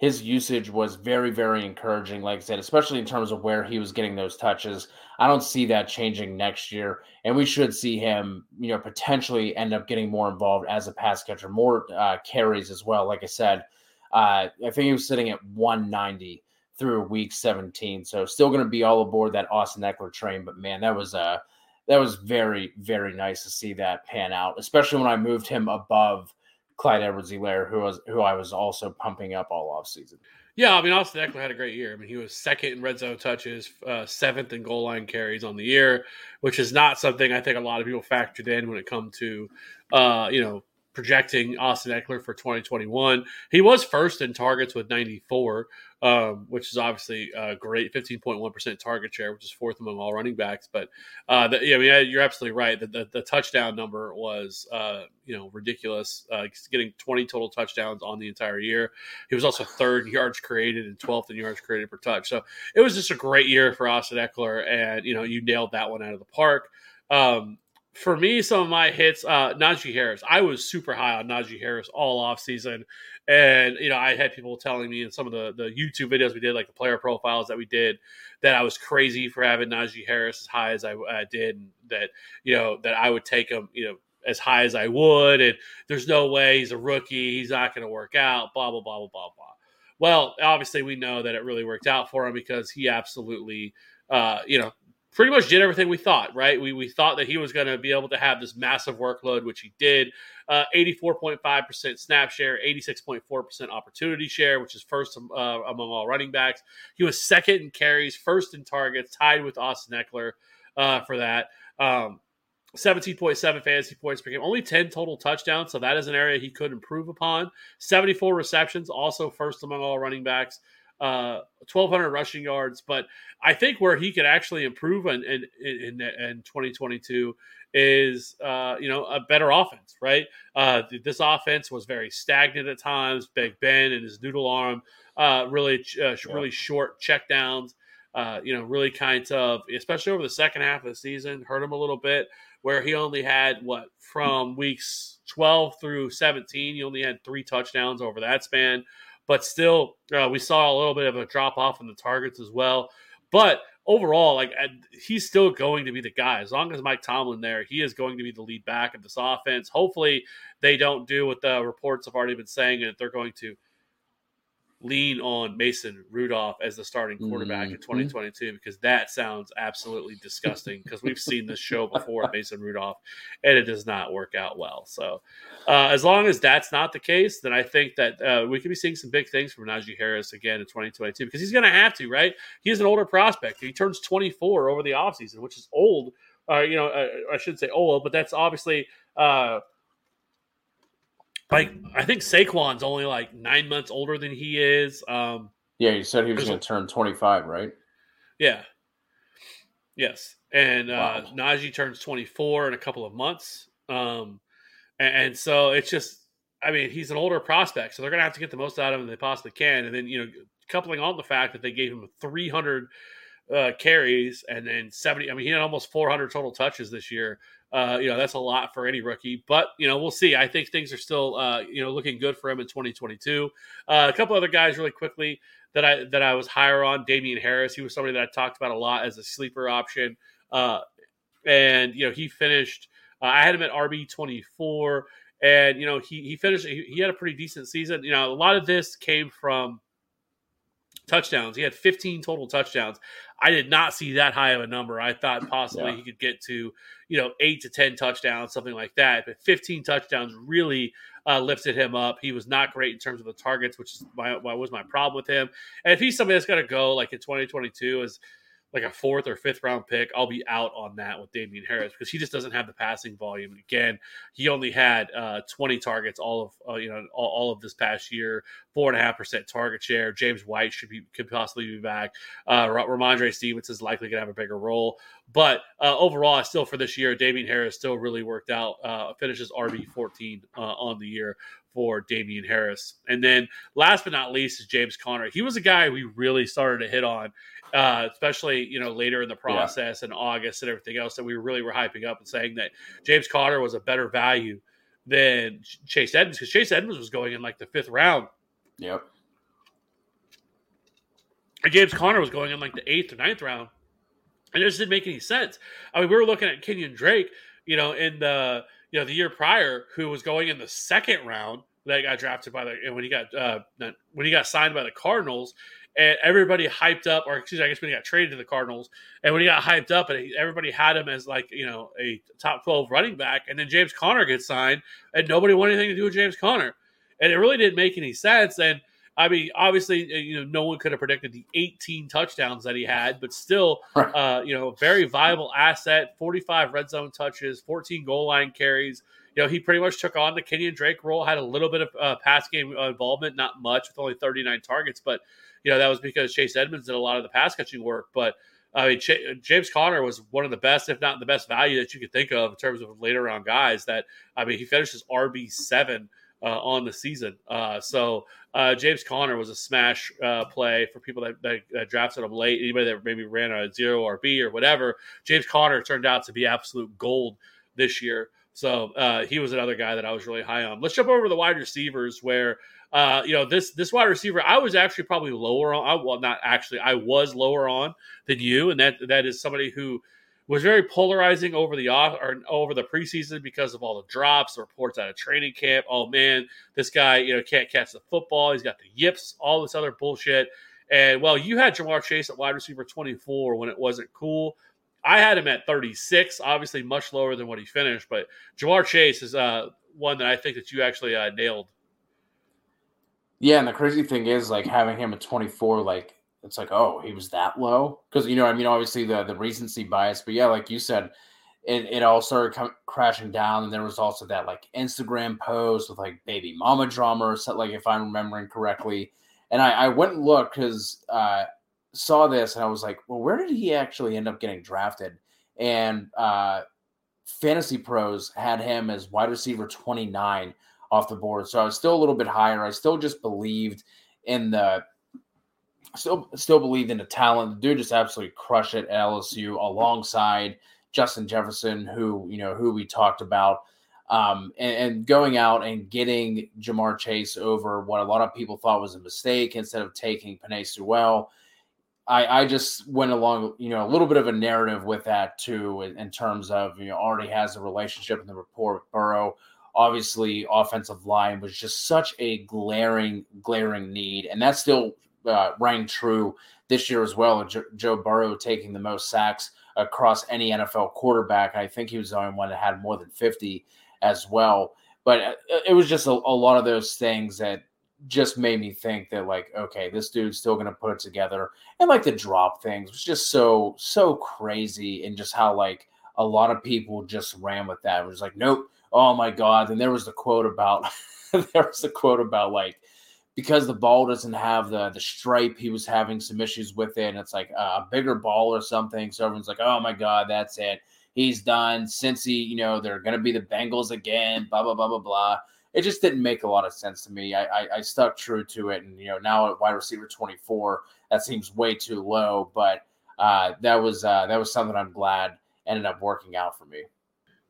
his usage was very very encouraging. Like I said, especially in terms of where he was getting those touches. I don't see that changing next year, and we should see him, you know, potentially end up getting more involved as a pass catcher, more uh, carries as well. Like I said, uh, I think he was sitting at 190 through week 17. So still going to be all aboard that Austin Ekeler train. But man, that was uh that was very very nice to see that pan out, especially when I moved him above Clyde Edwards-Helaire, who was who I was also pumping up all off season. Yeah, I mean Austin Ekeler had a great year. I mean he was second in red zone touches, uh, seventh in goal line carries on the year, which is not something I think a lot of people factored in when it come to, uh, you know, projecting Austin Ekeler for 2021. He was first in targets with 94, um, which is obviously a great 15.1% target share, which is fourth among all running backs. But uh, the, yeah, I mean, you're absolutely right. The, the, the touchdown number was, uh, you know, ridiculous. Uh, getting 20 total touchdowns on the entire year. He was also third in yards created and 12th in yards created per touch. So it was just a great year for Austin Ekeler, and you know, you nailed that one out of the park. Um, for me, some of my hits, uh, Najee Harris. I was super high on Najee Harris all off season, and you know, I had people telling me in some of the the YouTube videos we did, like the player profiles that we did, that I was crazy for having Najee Harris as high as I did, and that you know that I would take him, you know, as high as I would, and there's no way he's a rookie, he's not going to work out, blah blah blah blah blah blah. Well, obviously, we know that it really worked out for him because he absolutely, uh, you know, pretty much did everything we thought, right? We, we thought that he was going to be able to have this massive workload, which he did. Uh, 84.5% snap share, 86.4% opportunity share, which is first uh, among all running backs. He was second in carries, first in targets, tied with Austin Ekeler uh, for that. Um, 17.7 fantasy points per game, only 10 total touchdowns. So that is an area he could improve upon. 74 receptions, also first among all running backs uh, 1,200 rushing yards. But I think where he could actually improve in in, in, in 2022 is uh, you know a better offense, right? Uh, this offense was very stagnant at times. Big Ben and his noodle arm, uh, really uh, really short checkdowns. Uh, you know, really kind of, especially over the second half of the season, hurt him a little bit. Where he only had what from weeks 12 through 17, he only had three touchdowns over that span but still, uh, we saw a little bit of a drop off in the targets as well. But overall, like he's still going to be the guy as long as Mike Tomlin there. He is going to be the lead back of this offense. Hopefully, they don't do what the reports have already been saying, and they're going to lean on Mason Rudolph as the starting quarterback mm-hmm. in 2022 because that sounds absolutely disgusting because we've seen this show before Mason Rudolph and it does not work out well. So, uh, as long as that's not the case, then I think that uh, we could be seeing some big things from Najee Harris again in 2022 because he's going to have to, right? He's an older prospect. He turns 24 over the offseason, which is old. Uh, you know, uh, I should say old, but that's obviously uh, like I think Saquon's only like nine months older than he is. Um, yeah, you said he was going to turn twenty five, right? Yeah. Yes, and uh, wow. Najee turns twenty four in a couple of months, um, and, and, so it's just, I mean, he's an older prospect, so they're going to have to get the most out of him they possibly can, and then you know, coupling on the fact that they gave him three hundred uh, carries and then 70 i mean he had almost 400 total touches this year uh, you know, that's a lot for any rookie, but you know, we'll see. I think things are still, uh, you know, looking good for him in 2022. Uh, a couple other guys, really quickly, that I that I was higher on. Damien Harris, he was somebody that I talked about a lot as a sleeper option, uh, and you know, he finished. Uh, I had him at RB 24, and you know, he he finished. He, he had a pretty decent season. You know, a lot of this came from touchdowns. He had 15 total touchdowns. I did not see that high of a number. I thought possibly yeah. he could get to, you know, eight to 10 touchdowns, something like that. But 15 touchdowns really uh, lifted him up. He was not great in terms of the targets, which is my, was my problem with him. And if he's somebody that's going to go like in 2022 as like a fourth or fifth round pick, I'll be out on that with Damien Harris because he just doesn't have the passing volume. Again, he only had uh, 20 targets all of uh, you know all, all, of this past year, four and a half percent target share. James White should be could possibly be back. Uh, Rhamondre Stevens is likely going to have a bigger role, but uh, overall, still for this year, Damien Harris still really worked out. Uh, finishes RB 14 uh, on the year for Damien Harris. And then last but not least is James Conner. He was a guy we really started to hit on uh, especially you know later in the process yeah. in August and everything else that we really were hyping up and saying that James Conner was a better value than Chase Edmonds because Chase Edmonds was going in like the fifth round. Yep. And James Conner was going in like the eighth or ninth round, and it just didn't make any sense. I mean, we were looking at Kenyon Drake, you know, in the you know the year prior, who was going in the second round that got drafted by the and when he got uh, when he got signed by the Cardinals, and everybody hyped up, or excuse me, I guess when he got traded to the Cardinals, and when he got hyped up, and everybody had him as like you know a top twelve running back, and then James Conner gets signed, and nobody wanted anything to do with James Conner, and it really didn't make any sense. And I mean, obviously, uh, you know, no one could have predicted the 18 touchdowns that he had, but still, uh, you know, very viable asset. 45 red zone touches, 14 goal line carries. You know, he pretty much took on the Kenyon Drake role. Had a little bit of uh, pass game involvement, not much, with only 39 targets, but you know, that was because Chase Edmonds did a lot of the pass catching work. But I mean, James Conner was one of the best, if not the best value that you could think of in terms of later round guys. That I mean, he finishes RB seven on the season. Uh, so uh, James Conner was a smash uh, play for people that, that, that, drafted him late. Anybody that maybe ran a zero RB or whatever, James Conner turned out to be absolute gold this year. So uh, he was another guy that I was really high on. Let's jump over to the wide receivers where uh, you know, this this wide receiver, I was actually probably lower on. I, well, not actually, I was lower on than you, and that that is somebody who was very polarizing over the off or over the preseason because of all the drops, the reports out of training camp. Oh man, this guy, you know, can't catch the football. He's got the yips, all this other bullshit. And well, you had Ja'Marr Chase at wide receiver 24 when it wasn't cool. I had him at 36, obviously much lower than what he finished, but Ja'Marr Chase is uh, one that I think that you actually uh, nailed yeah, and the crazy thing is, like having him at 24, like it's like, oh, he was that low because you know, I mean, obviously the the recency bias, but yeah, like you said, it, it all started com- crashing down, and there was also that like Instagram post with like baby mama drama, or something, like if I'm remembering correctly, and I, I went and looked because uh, saw this, and I was like, well, where did he actually end up getting drafted? And uh, Fantasy Pros had him as wide receiver 29 off the board. So I was still a little bit higher. I still just believed in the still still believed in the talent. The dude just absolutely crushed it at LSU alongside Justin Jefferson, who you know who we talked about. Um, and, and, going out and getting Ja'Marr Chase over what a lot of people thought was a mistake instead of taking Penei Sewell. I, I just went along, you know, a little bit of a narrative with that too, in, in terms of you know already has a relationship in the report with Burrow obviously offensive line was just such a glaring, glaring need, and that still uh, rang true this year as well. Jo- Joe Burrow taking the most sacks across any NFL quarterback. I think he was the only one that had more than fifty as well. But uh, it was just a, a lot of those things that just made me think that like okay this dude's still going to put it together and like the drop things was just so so crazy and just how like a lot of people just ran with that it was like nope oh my god and there was the quote about there was the quote about like because the ball doesn't have the the stripe he was having some issues with it and it's like a bigger ball or something so everyone's like oh my god that's it. He's done. Since he you know they're going to be the bengals again blah blah blah blah blah. It just didn't make a lot of sense to me. I, I, I stuck true to it and you know now at wide receiver 24 that seems way too low but uh, that was uh, that was something i'm glad ended up working out for me.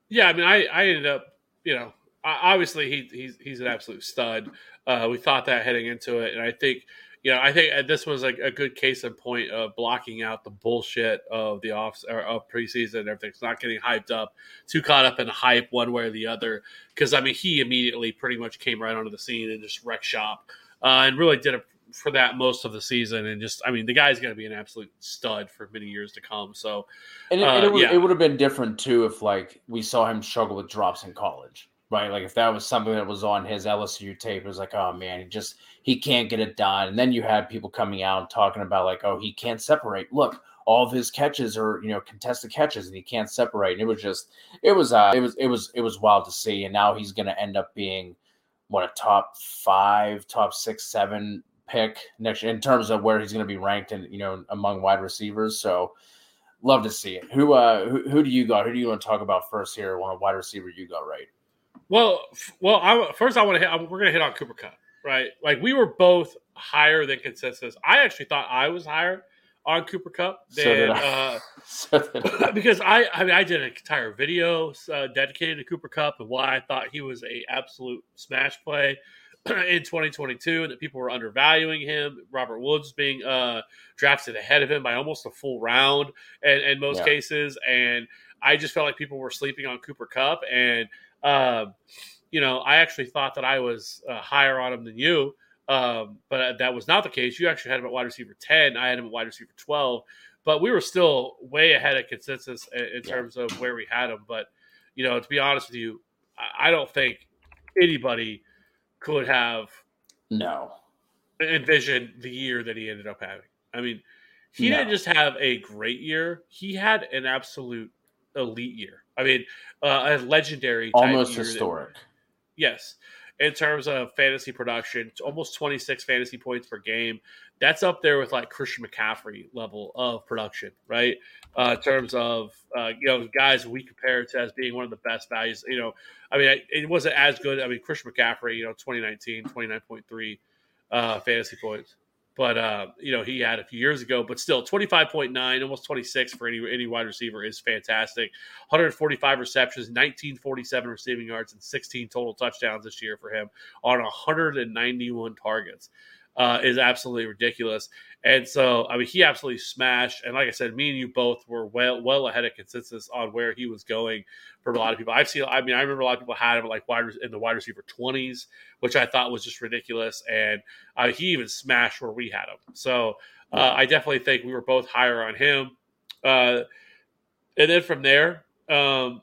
Yeah, I mean, I, I ended up, you know, obviously he, he's he's an absolute stud. Uh, we thought that heading into it, and I think, you know, I think uh, this was like a good case in point of blocking out the bullshit of the off or of preseason. Everything's not getting hyped up, too caught up in hype one way or the other. Because I mean, he immediately pretty much came right onto the scene and just wreck shop, uh, and really did a for that most of the season. And just, I mean, the guy's going to be an absolute stud for many years to come. So, and it, uh, it, would, yeah. it would have been different too if like we saw him struggle with drops in college, right? Like if that was something that was on his LSU tape, it was like, oh man, he just he can't get it done. And then you had people coming out and talking about like, oh, he can't separate. Look, all of his catches are you know contested catches and he can't separate. And it was just it was uh it was it was it was wild to see. And now he's going to end up being what a top five, top six, seven pick next in terms of where he's going to be ranked and you know among wide receivers. So love to see it. Who uh who, who do you got? Who do you want to talk about first here? One wide receiver you got right. Well, well, I, first I want to hit. We're going to hit on Cooper Kupp, right? Like we were both higher than consensus. I actually thought I was higher on Cooper Kupp than So I. uh, So I. because I, I mean, I did an entire video uh, dedicated to Cooper Kupp and why I thought he was a absolute smash play in 2022, and that people were undervaluing him. Robert Woods being uh, drafted ahead of him by almost a full round, in, in most Yeah. cases, and I just felt like people were sleeping on Cooper Kupp, and um, you know, I actually thought that I was uh, higher on him than you. Um, but that was not the case. You actually had him at wide receiver 10. I had him at wide receiver 12 but we were still way ahead of consensus in, in Yeah. terms of where we had him. But you know, to be honest with you, I, I don't think anybody could have No. envisioned the year that he ended up having. I mean, he No. didn't just have a great year; he had an absolute elite year. I mean, uh, a legendary, Almost year that- historic. Yes. In terms of fantasy production, it's almost 26 fantasy points per game. That's up there with like Christian McCaffrey level of production, right? Uh, in terms of, uh, you know, guys we compare it to as being one of the best values. You know, I mean, it- it wasn't as good. I mean, Christian McCaffrey, you know, 2019, 29.3 uh, fantasy points. But, uh, you know, he had a few years ago, but still 25.9, almost 26 for any, any wide receiver is fantastic. 145 receptions, 1947 receiving yards, and 16 total touchdowns this year for him on 191 targets. Uh, is absolutely ridiculous. And so, I mean, he absolutely smashed. And like I said, me and you both were well well ahead of consensus on where he was going for a lot of people. I've seen. I mean, I remember a lot of people had him like wide in the wide receiver twenties, which I thought was just ridiculous. And uh, he even smashed where we had him. So uh, I definitely think we were both higher on him. Uh, and then from there, um,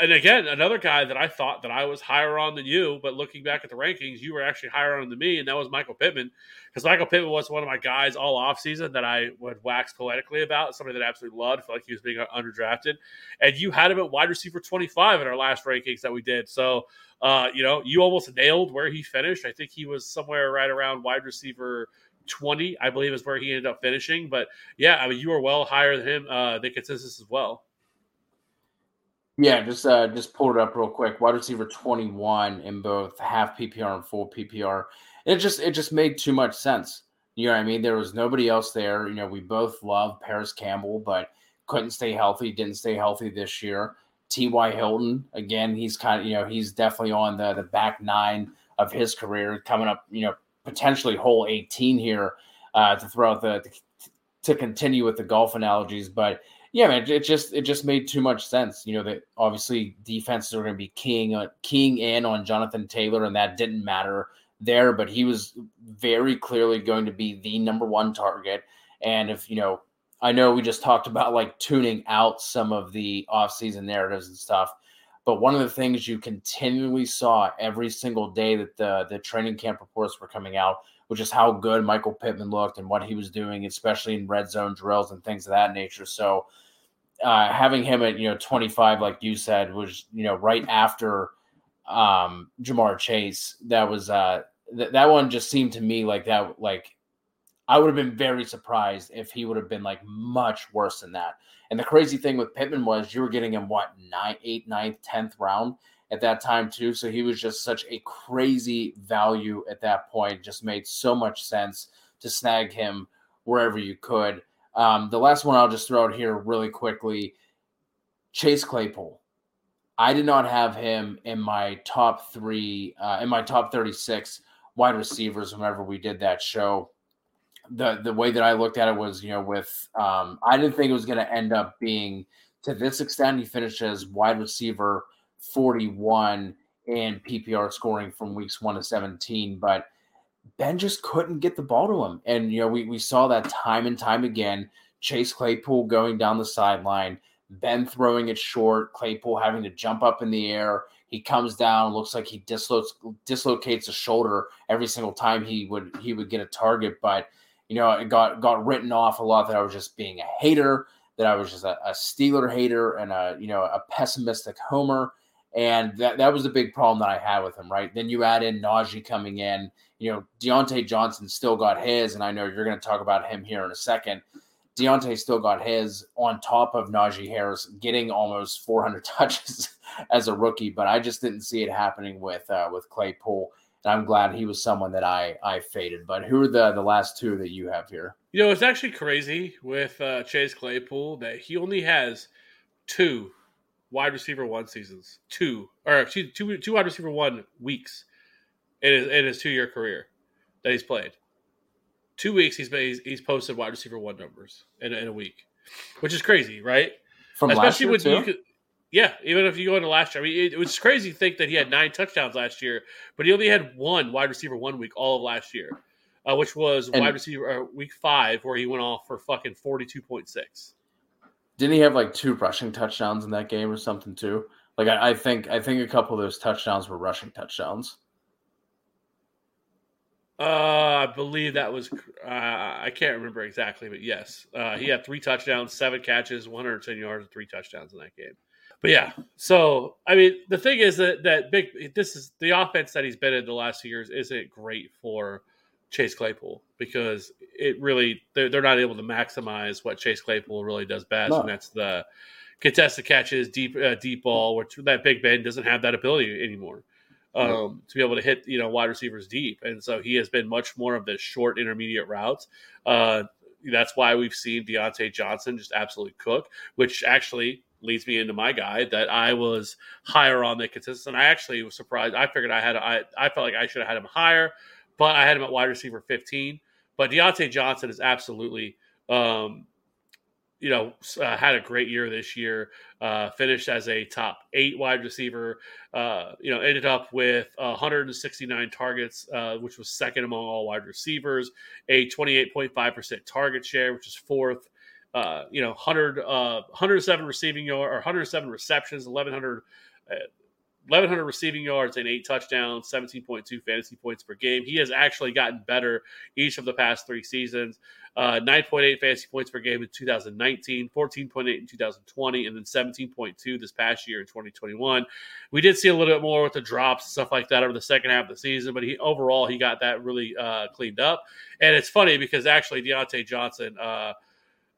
and again, another guy that I thought that I was higher on than you, but looking back at the rankings, you were actually higher on than me, and that was Michael Pittman. Because Michael Pittman was one of my guys all offseason that I would wax poetically about, somebody that I absolutely loved, felt like he was being underdrafted. And you had him at wide receiver 25 in our last rankings that we did. So, uh, you know, you almost nailed where he finished. I think he was somewhere right around wide receiver 20, I believe is where he ended up finishing. But yeah, I mean, you were well higher than him, uh, the consensus as well. Yeah, just uh just pulled it up real quick. Wide receiver 21 in both half PPR and full PPR. It just it just made too much sense. You know what I mean? There was nobody else there. You know, we both love Parris Campbell, but couldn't stay healthy, didn't stay healthy this year. T.Y. Hilton, again, he's kind of, you know, he's definitely on the the back nine of his career, coming up, you know, potentially whole 18 here uh to throw out the to continue with the golf analogies. But yeah, man, it just it just made too much sense. You know that obviously defenses are going to be keying on uh, keying in on Jonathan Taylor, and that didn't matter there. But he was very clearly going to be the number one target. And if you know, I know we just talked about like tuning out some of the offseason narratives and stuff. But one of the things you continually saw every single day that the the training camp reports were coming out, which is how good Michael Pittman looked and what he was doing, especially in red zone drills and things of that nature. So uh, having him at you know 25, like you said, was you know right after um, Ja'Marr Chase. That was uh, th- that one just seemed to me like that. Like I would have been very surprised if he would have been like much worse than that. And the crazy thing with Pittman was you were getting him what nine, eight, ninth, tenth round at that time too. So he was just such a crazy value at that point. Just made so much sense to snag him wherever you could. Um, the last one I'll just throw out here really quickly Chase Claypool. I did not have him in my top three, uh, in my top 36 wide receivers whenever we did that show. The, the way that I looked at it was, you know, with, um, I didn't think it was going to end up being to this extent. He finished as wide receiver 41 in PPR scoring from weeks one to 17, but Ben just couldn't get the ball to him. And, you know, we, we saw that time and time again. Chase Claypool going down the sideline, Ben throwing it short, Claypool having to jump up in the air. He comes down, looks like he dislocates dislocates a shoulder every single time he would he would get a target. But you know, it got got written off a lot that I was just being a hater, that I was just a, a Steeler hater and a you know a pessimistic homer, and that that was the big problem that I had with him. Right then, you add in Najee coming in. You know, Diontae Johnson still got his, and I know you're going to talk about him here in a second. Diontae still got his on top of Najee Harris getting almost 400 touches as a rookie, but I just didn't see it happening with uh, with Claypool and I'm glad he was someone that I I faded. But who are the the last two that you have here? You know, it's actually crazy with uh, Chase Claypool that he only has two wide receiver one seasons, two or excuse two two wide receiver one weeks in his, in his two year career that he's played. Two weeks he's he's, he's posted wide receiver one numbers in, in a week, which is crazy, right? From Especially last year too? You yeah, even if you go into last year, I mean, it, it, was crazy to think that he had nine touchdowns last year, but he only had one wide receiver one week all of last year, uh, which was and wide receiver uh, week five, where he went off for fucking forty two point six. Didn't he have like two rushing touchdowns in that game or something too? Like I, I think I think a couple of those touchdowns were rushing touchdowns. Uh, I believe that was uh, I can't remember exactly, but yes, uh, he had three touchdowns, seven catches, 110 yards, and three touchdowns in that game but yeah, so I mean, the thing is that that big this is the offense that he's been in the last few years isn't great for Chase Claypool because it really they're, they're not able to maximize what Chase Claypool really does best, no. and that's the contested catches, deep uh, deep ball, which that Big Ben doesn't have that ability anymore. Um, to be able to hit you know wide receivers deep, and so he has been much more of the short intermediate routes. Uh, that's why we've seen Diontae Johnson just absolutely cook, which actually leads me into my guy that I was higher on the consistent. I actually was surprised. I figured I had I I felt like I should have had him higher, but I had him at wide receiver 15. But Diontae Johnson is absolutely um, you know, uh, had a great year this year. Uh, finished as a top eight wide receiver. Uh, you know, ended up with 169 targets, uh, which was second among all wide receivers. A 28.5% target share, which is fourth uh, you know, 100, uh, 107 receiving yard or 107 receptions, 1100, uh, 1100 receiving yards and eight touchdowns, 17.2 fantasy points per game. He has actually gotten better each of the past three seasons. Uh, 9.8 fantasy points per game in 2019, 14.8 in 2020, and then 17.2 this past year in 2021. We did see a little bit more with the drops and stuff like that over the second half of the season, but he overall he got that really uh, cleaned up. And it's funny because actually Diontae Johnson. Uh,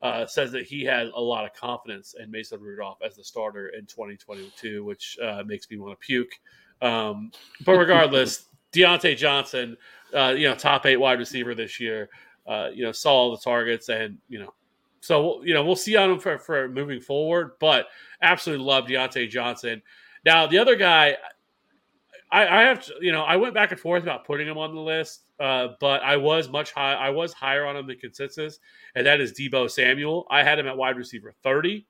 uh, says that he has a lot of confidence in Mason Rudolph as the starter in 2022, which uh, makes me want to puke. Um, but regardless, Diontae Johnson, uh, you know, top eight wide receiver this year, uh, you know, saw all the targets and, you know, so, you know, we'll see on him for, for moving forward, but absolutely love Diontae Johnson. Now, the other guy, I, I have, to, you know, I went back and forth about putting him on the list. Uh, but I was much high. I was higher on him than consensus, and that is Deebo Samuel. I had him at wide receiver thirty.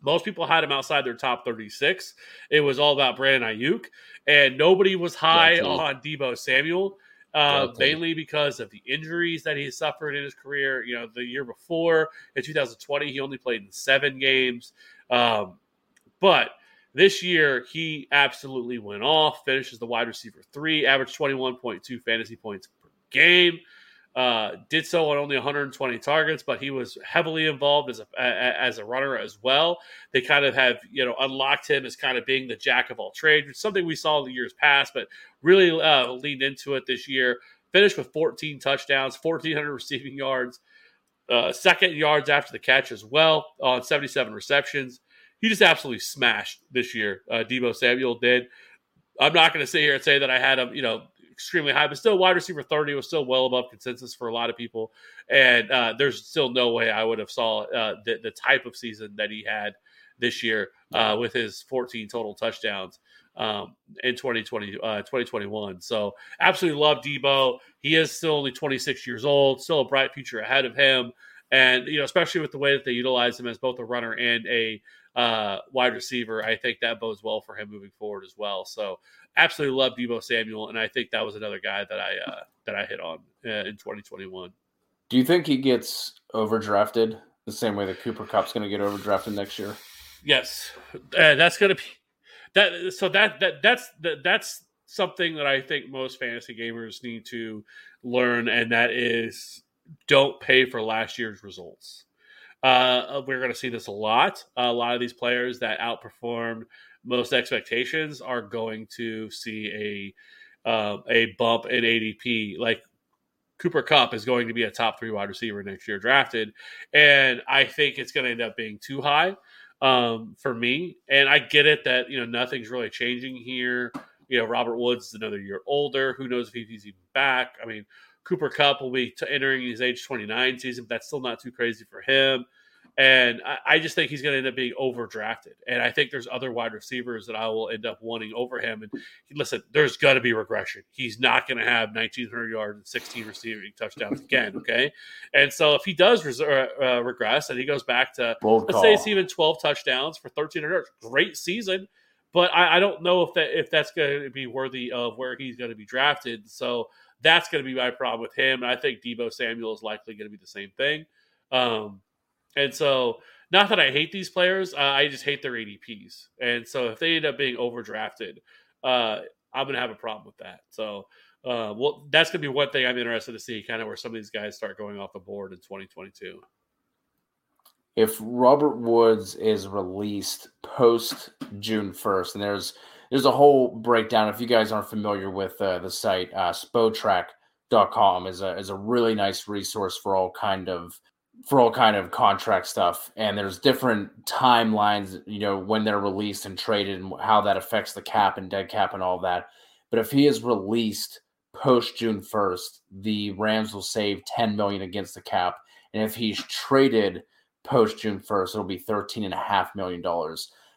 Most people had him outside their top thirty-six. It was all about Brandon Aiyuk, and nobody was high on Deebo Samuel. Uh, mainly because of the injuries that he suffered in his career. You know, the year before in 2020, he only played in seven games. Um, but this year, he absolutely went off, finishes the wide receiver three, averaged 21.2 fantasy points per game. Uh, did so on only 120 targets, but he was heavily involved as a as a runner as well. They kind of have you know unlocked him as kind of being the jack of all trades, which is something we saw in the years past, but really uh, leaned into it this year. Finished with 14 touchdowns, 1,400 receiving yards, uh, second yards after the catch as well on 77 receptions he just absolutely smashed this year. Uh, Deebo Samuel did. I'm not going to sit here and say that I had him, you know, extremely high, but still wide receiver 30 was still well above consensus for a lot of people. And uh, there's still no way I would have saw uh, the, the type of season that he had this year uh, with his 14 total touchdowns um, in 2020, uh, 2021. So absolutely love Deebo. He is still only 26 years old, still a bright future ahead of him. And, you know, especially with the way that they utilize him as both a runner and a uh, wide receiver, I think that bodes well for him moving forward as well. So absolutely love Deebo Samuel, and I think that was another guy that I uh, that I hit on uh, in 2021. Do you think he gets overdrafted the same way that Cooper Kupp's going to get overdrafted next year? Yes, uh, that's going to be that. So that that that's that, that's something that I think most fantasy gamers need to learn, and that is don't pay for last year's results. Uh, we're going to see this a lot. a lot of these players that outperformed most expectations are going to see a uh, a bump in ADP. Like Cooper Kupp is going to be a top three wide receiver next year drafted, and I think it's going to end up being too high um, for me. And I get it that you know nothing's really changing here. You know, Robert Woods is another year older. Who knows if he's even back? I mean, Cooper Kupp will be t- entering his age 29 season, but that's still not too crazy for him. And I, I just think he's going to end up being overdrafted. And I think there's other wide receivers that I will end up wanting over him. And listen, there's going to be regression. He's not going to have 1,900 yards and 16 receiving touchdowns again. Okay. And so if he does res- uh, uh regress and he goes back to, Bold let's call. say it's even 12 touchdowns for 1,300 yards, great season. But I, I don't know if that if that's going to be worthy of where he's going to be drafted. So that's going to be my problem with him. And I think Deebo Samuel is likely going to be the same thing. Um, and so, not that I hate these players, uh, I just hate their ADPs. And so, if they end up being overdrafted, uh, I'm going to have a problem with that. So, uh, well, that's going to be one thing I'm interested to see, kind of where some of these guys start going off the board in 2022. If Robert Woods is released post June first, and there's there's a whole breakdown. If you guys aren't familiar with uh, the site, uh, Spotrac.com is a is a really nice resource for all kind of for all kind of contract stuff. And there's different timelines, you know, when they're released and traded, and how that affects the cap and dead cap and all that. But if he is released post June first, the Rams will save 10 million against the cap, and if he's traded post June 1st, it'll be $13.5 million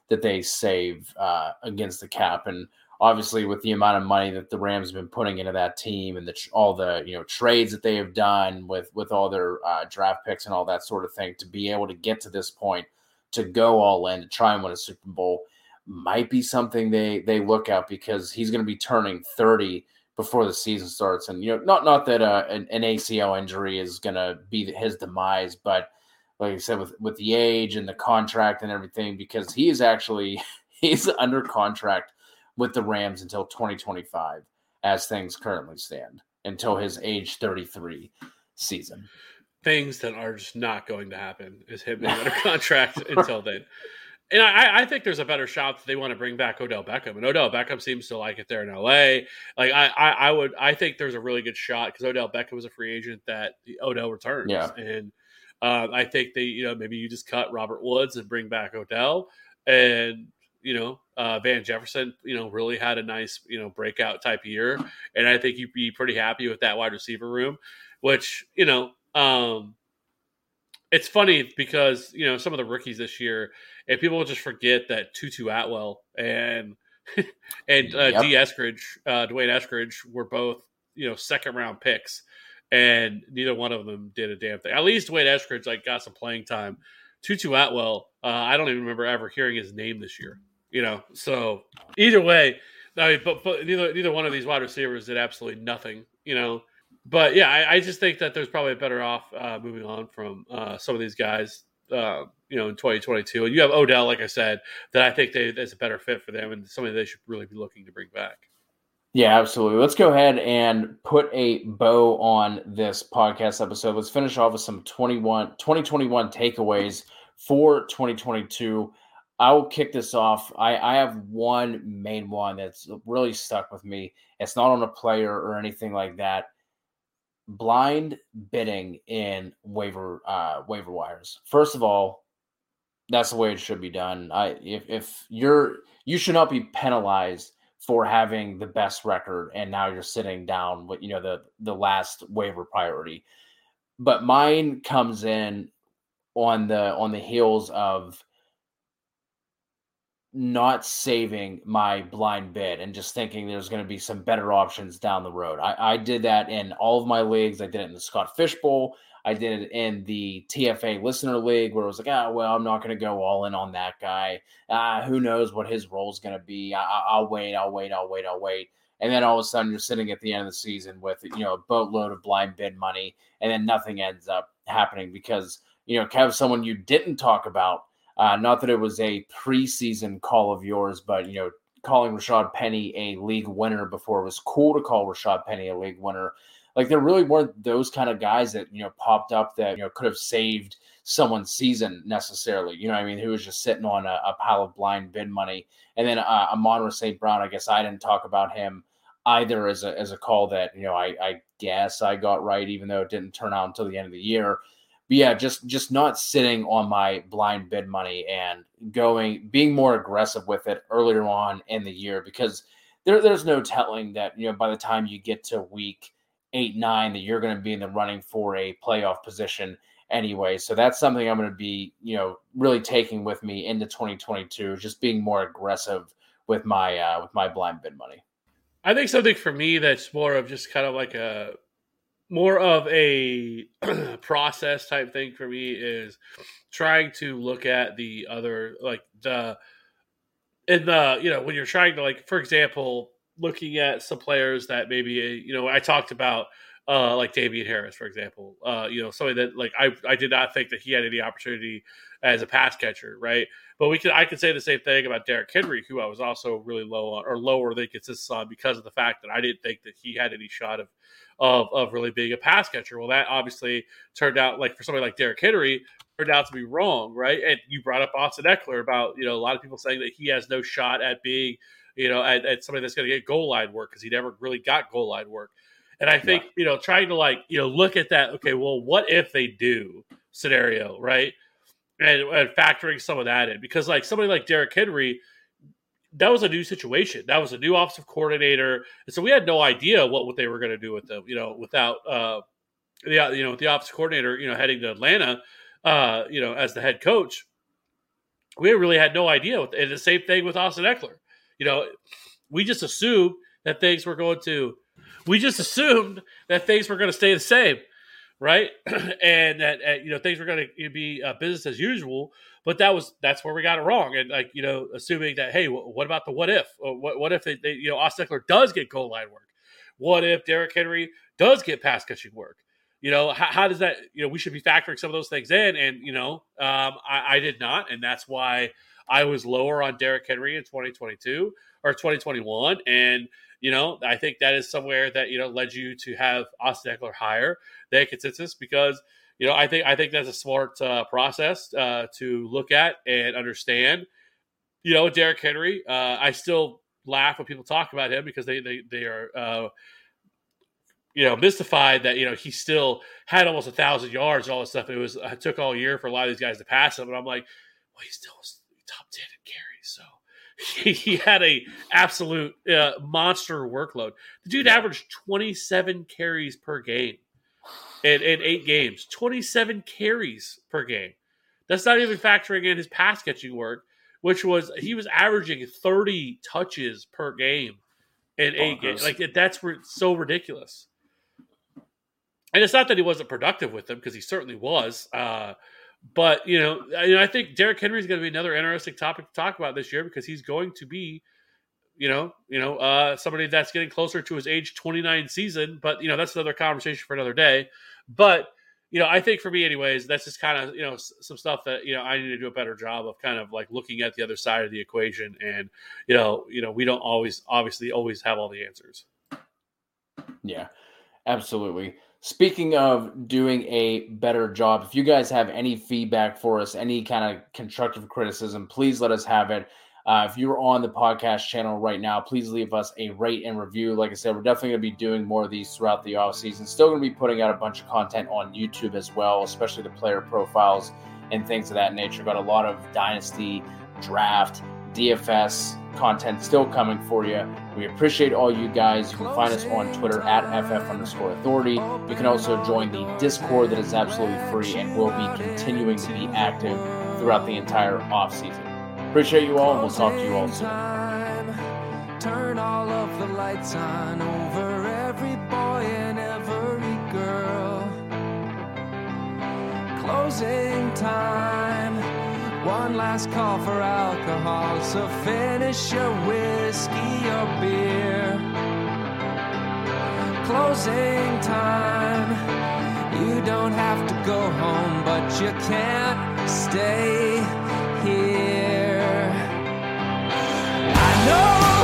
that they save uh, against the cap. And obviously, with the amount of money that the Rams have been putting into that team and the, all the you know trades that they have done with, with all their uh, draft picks and all that sort of thing, to be able to get to this point, to go all in, to try and win a Super Bowl, might be something they, they look at because he's going to be turning 30 before the season starts. And, you know, not, not that uh, an, an ACL injury is going to be his demise, but like I said, with with the age and the contract and everything, because he is actually he's under contract with the Rams until 2025, as things currently stand, until his age 33 season. Things that are just not going to happen is him being under contract until then. And I, I think there's a better shot that they want to bring back Odell Beckham, and Odell Beckham seems to like it there in LA. Like I, I, I would, I think there's a really good shot because Odell Beckham was a free agent that Odell returns, Yeah. and uh, I think they, you know, maybe you just cut Robert Woods and bring back Odell, and you know, uh, Van Jefferson, you know, really had a nice, you know, breakout type year, and I think you'd be pretty happy with that wide receiver room, which you know, um, it's funny because you know some of the rookies this year, and people just forget that Tutu Atwell and and uh, Yep. D. Eskridge, uh, D'Wayne Eskridge were both you know second round picks, and neither one of them did a damn thing. At least D'Wayne Eskridge like got some playing time. Tutu Atwell, uh, I don't even remember ever hearing his name this year. You know, so either way, I mean, but, but neither neither one of these wide receivers did absolutely nothing. You know, but yeah, I, I just think that there's probably a better off uh, moving on from uh, some of these guys. Uh, you know, in 2022, and you have Odell, like I said, that I think they, that's a better fit for them, and somebody they should really be looking to bring back. Yeah, absolutely. Let's go ahead and put a bow on this podcast episode. Let's finish off with some 21, 2021 takeaways for 2022. I will kick this off. I, I have one main one that's really stuck with me. It's not on a player or anything like that. Blind bidding in waiver uh, waiver wires. First of all, that's the way it should be done. I if if you're you should not be penalized for having the best record and now you're sitting down with you know the the last waiver priority but mine comes in on the on the heels of not saving my blind bid and just thinking there's going to be some better options down the road. I, I did that in all of my leagues. I did it in the Scott Fish Bowl. I did it in the TFA Listener League where it was like, ah, well, I'm not going to go all in on that guy. Uh, who knows what his role is going to be? I, I- I'll wait, I'll wait, I'll wait, I'll wait. And then all of a sudden, you're sitting at the end of the season with you know a boatload of blind bid money, and then nothing ends up happening because you know Kev, someone you didn't talk about. Uh, not that it was a preseason call of yours, but you know calling Rashad Penny a league winner before it was cool to call Rashad Penny a league winner. Like there really weren't those kind of guys that you know popped up that you know could have saved someone's season necessarily. You know, I mean, who was just sitting on a, a pile of blind bid money, and then uh, Amon St. Brown. I guess I didn't talk about him either as a as a call that you know I, I guess I got right, even though it didn't turn out until the end of the year. But yeah, just just not sitting on my blind bid money and going being more aggressive with it earlier on in the year because there, there's no telling that you know by the time you get to week eight nine that you're going to be in the running for a playoff position anyway. So that's something I'm going to be you know really taking with me into 2022, just being more aggressive with my uh, with my blind bid money. I think something for me that's more of just kind of like a more of a process type thing for me is trying to look at the other like the in the you know when you're trying to like for example looking at some players that maybe you know I talked about uh, like Damien Harris, for example. Uh, you know, somebody that like I, I did not think that he had any opportunity as a pass catcher, right? But we could I could say the same thing about Derrick Henry, who I was also really low on or lower than consensus on because of the fact that I didn't think that he had any shot of of of really being a pass catcher. Well, that obviously turned out like for somebody like Derrick Henry turned out to be wrong, right? And you brought up Austin Ekeler about you know a lot of people saying that he has no shot at being you know at, at somebody that's going to get goal line work because he never really got goal line work. And I think, you know, trying to like, you know, look at that, okay, well, what if they do scenario, right? And, and factoring some of that in because like somebody like Derrick Henry, that was a new situation. That was a new offensive coordinator. And so we had no idea what, what they were going to do with them, you know, without uh the you know, the offensive coordinator, you know, heading to Atlanta, uh, you know, as the head coach. We really had no idea. And the same thing with Austin Ekeler. You know, we just assumed that things were going to we just assumed that things were going to stay the same, right? and that uh, you know things were going to be uh, business as usual. But that was that's where we got it wrong. And like you know, assuming that hey, what about the what if? What, what if they, they, you know Austin Ekeler does get goal line work? What if Derrick Henry does get pass catching work? You know, how, how, does that? You know, we should be factoring some of those things in. And you know, um, I, I did not, and that's why I was lower on Derrick Henry in 2022 or 2021. And you know, I think that is somewhere that you know led you to have Austin Ekeler higher than consensus because you know I think I think that's a smart uh, process uh, to look at and understand. You know, Derrick Henry. Uh, I still laugh when people talk about him because they they they are uh, you know mystified that you know he still had almost a thousand yards and all this stuff. It was it took all year for a lot of these guys to pass him, and I'm like, well, he still was he had a absolute uh, monster workload. The dude averaged 27 carries per game in, in eight games. 27 carries per game. That's not even factoring in his pass catching work, which was he was averaging 30 touches per game in eight games. Like that's so ridiculous. And it's not that he wasn't productive with them because he certainly was. Uh, but you know, I, I think Derrick Henry is going to be another interesting topic to talk about this year because he's going to be, you know, you know, uh, somebody that's getting closer to his age 29 season. But you know, that's another conversation for another day. But you know, I think for me, anyways, that's just kind of you know some stuff that you know I need to do a better job of kind of like looking at the other side of the equation, and you know, you know, we don't always obviously always have all the answers. Yeah, absolutely. Speaking of doing a better job, if you guys have any feedback for us, any kind of constructive criticism, please let us have it. Uh, if you're on the podcast channel right now, please leave us a rate and review. Like I said, we're definitely going to be doing more of these throughout the off season. Still going to be putting out a bunch of content on YouTube as well, especially the player profiles and things of that nature. Got a lot of dynasty, draft, DFS content still coming for you. We appreciate all you guys. You can find us on Twitter at FF underscore authority. You can also join the Discord that is absolutely free and will be continuing to be active throughout the entire off season. Appreciate you all, and we'll talk to you all soon. Turn all of the lights on over every boy and every girl. Closing time. One last call for alcohol, so finish your whiskey or beer. Closing time. You don't have to go home, but you can't stay here. I know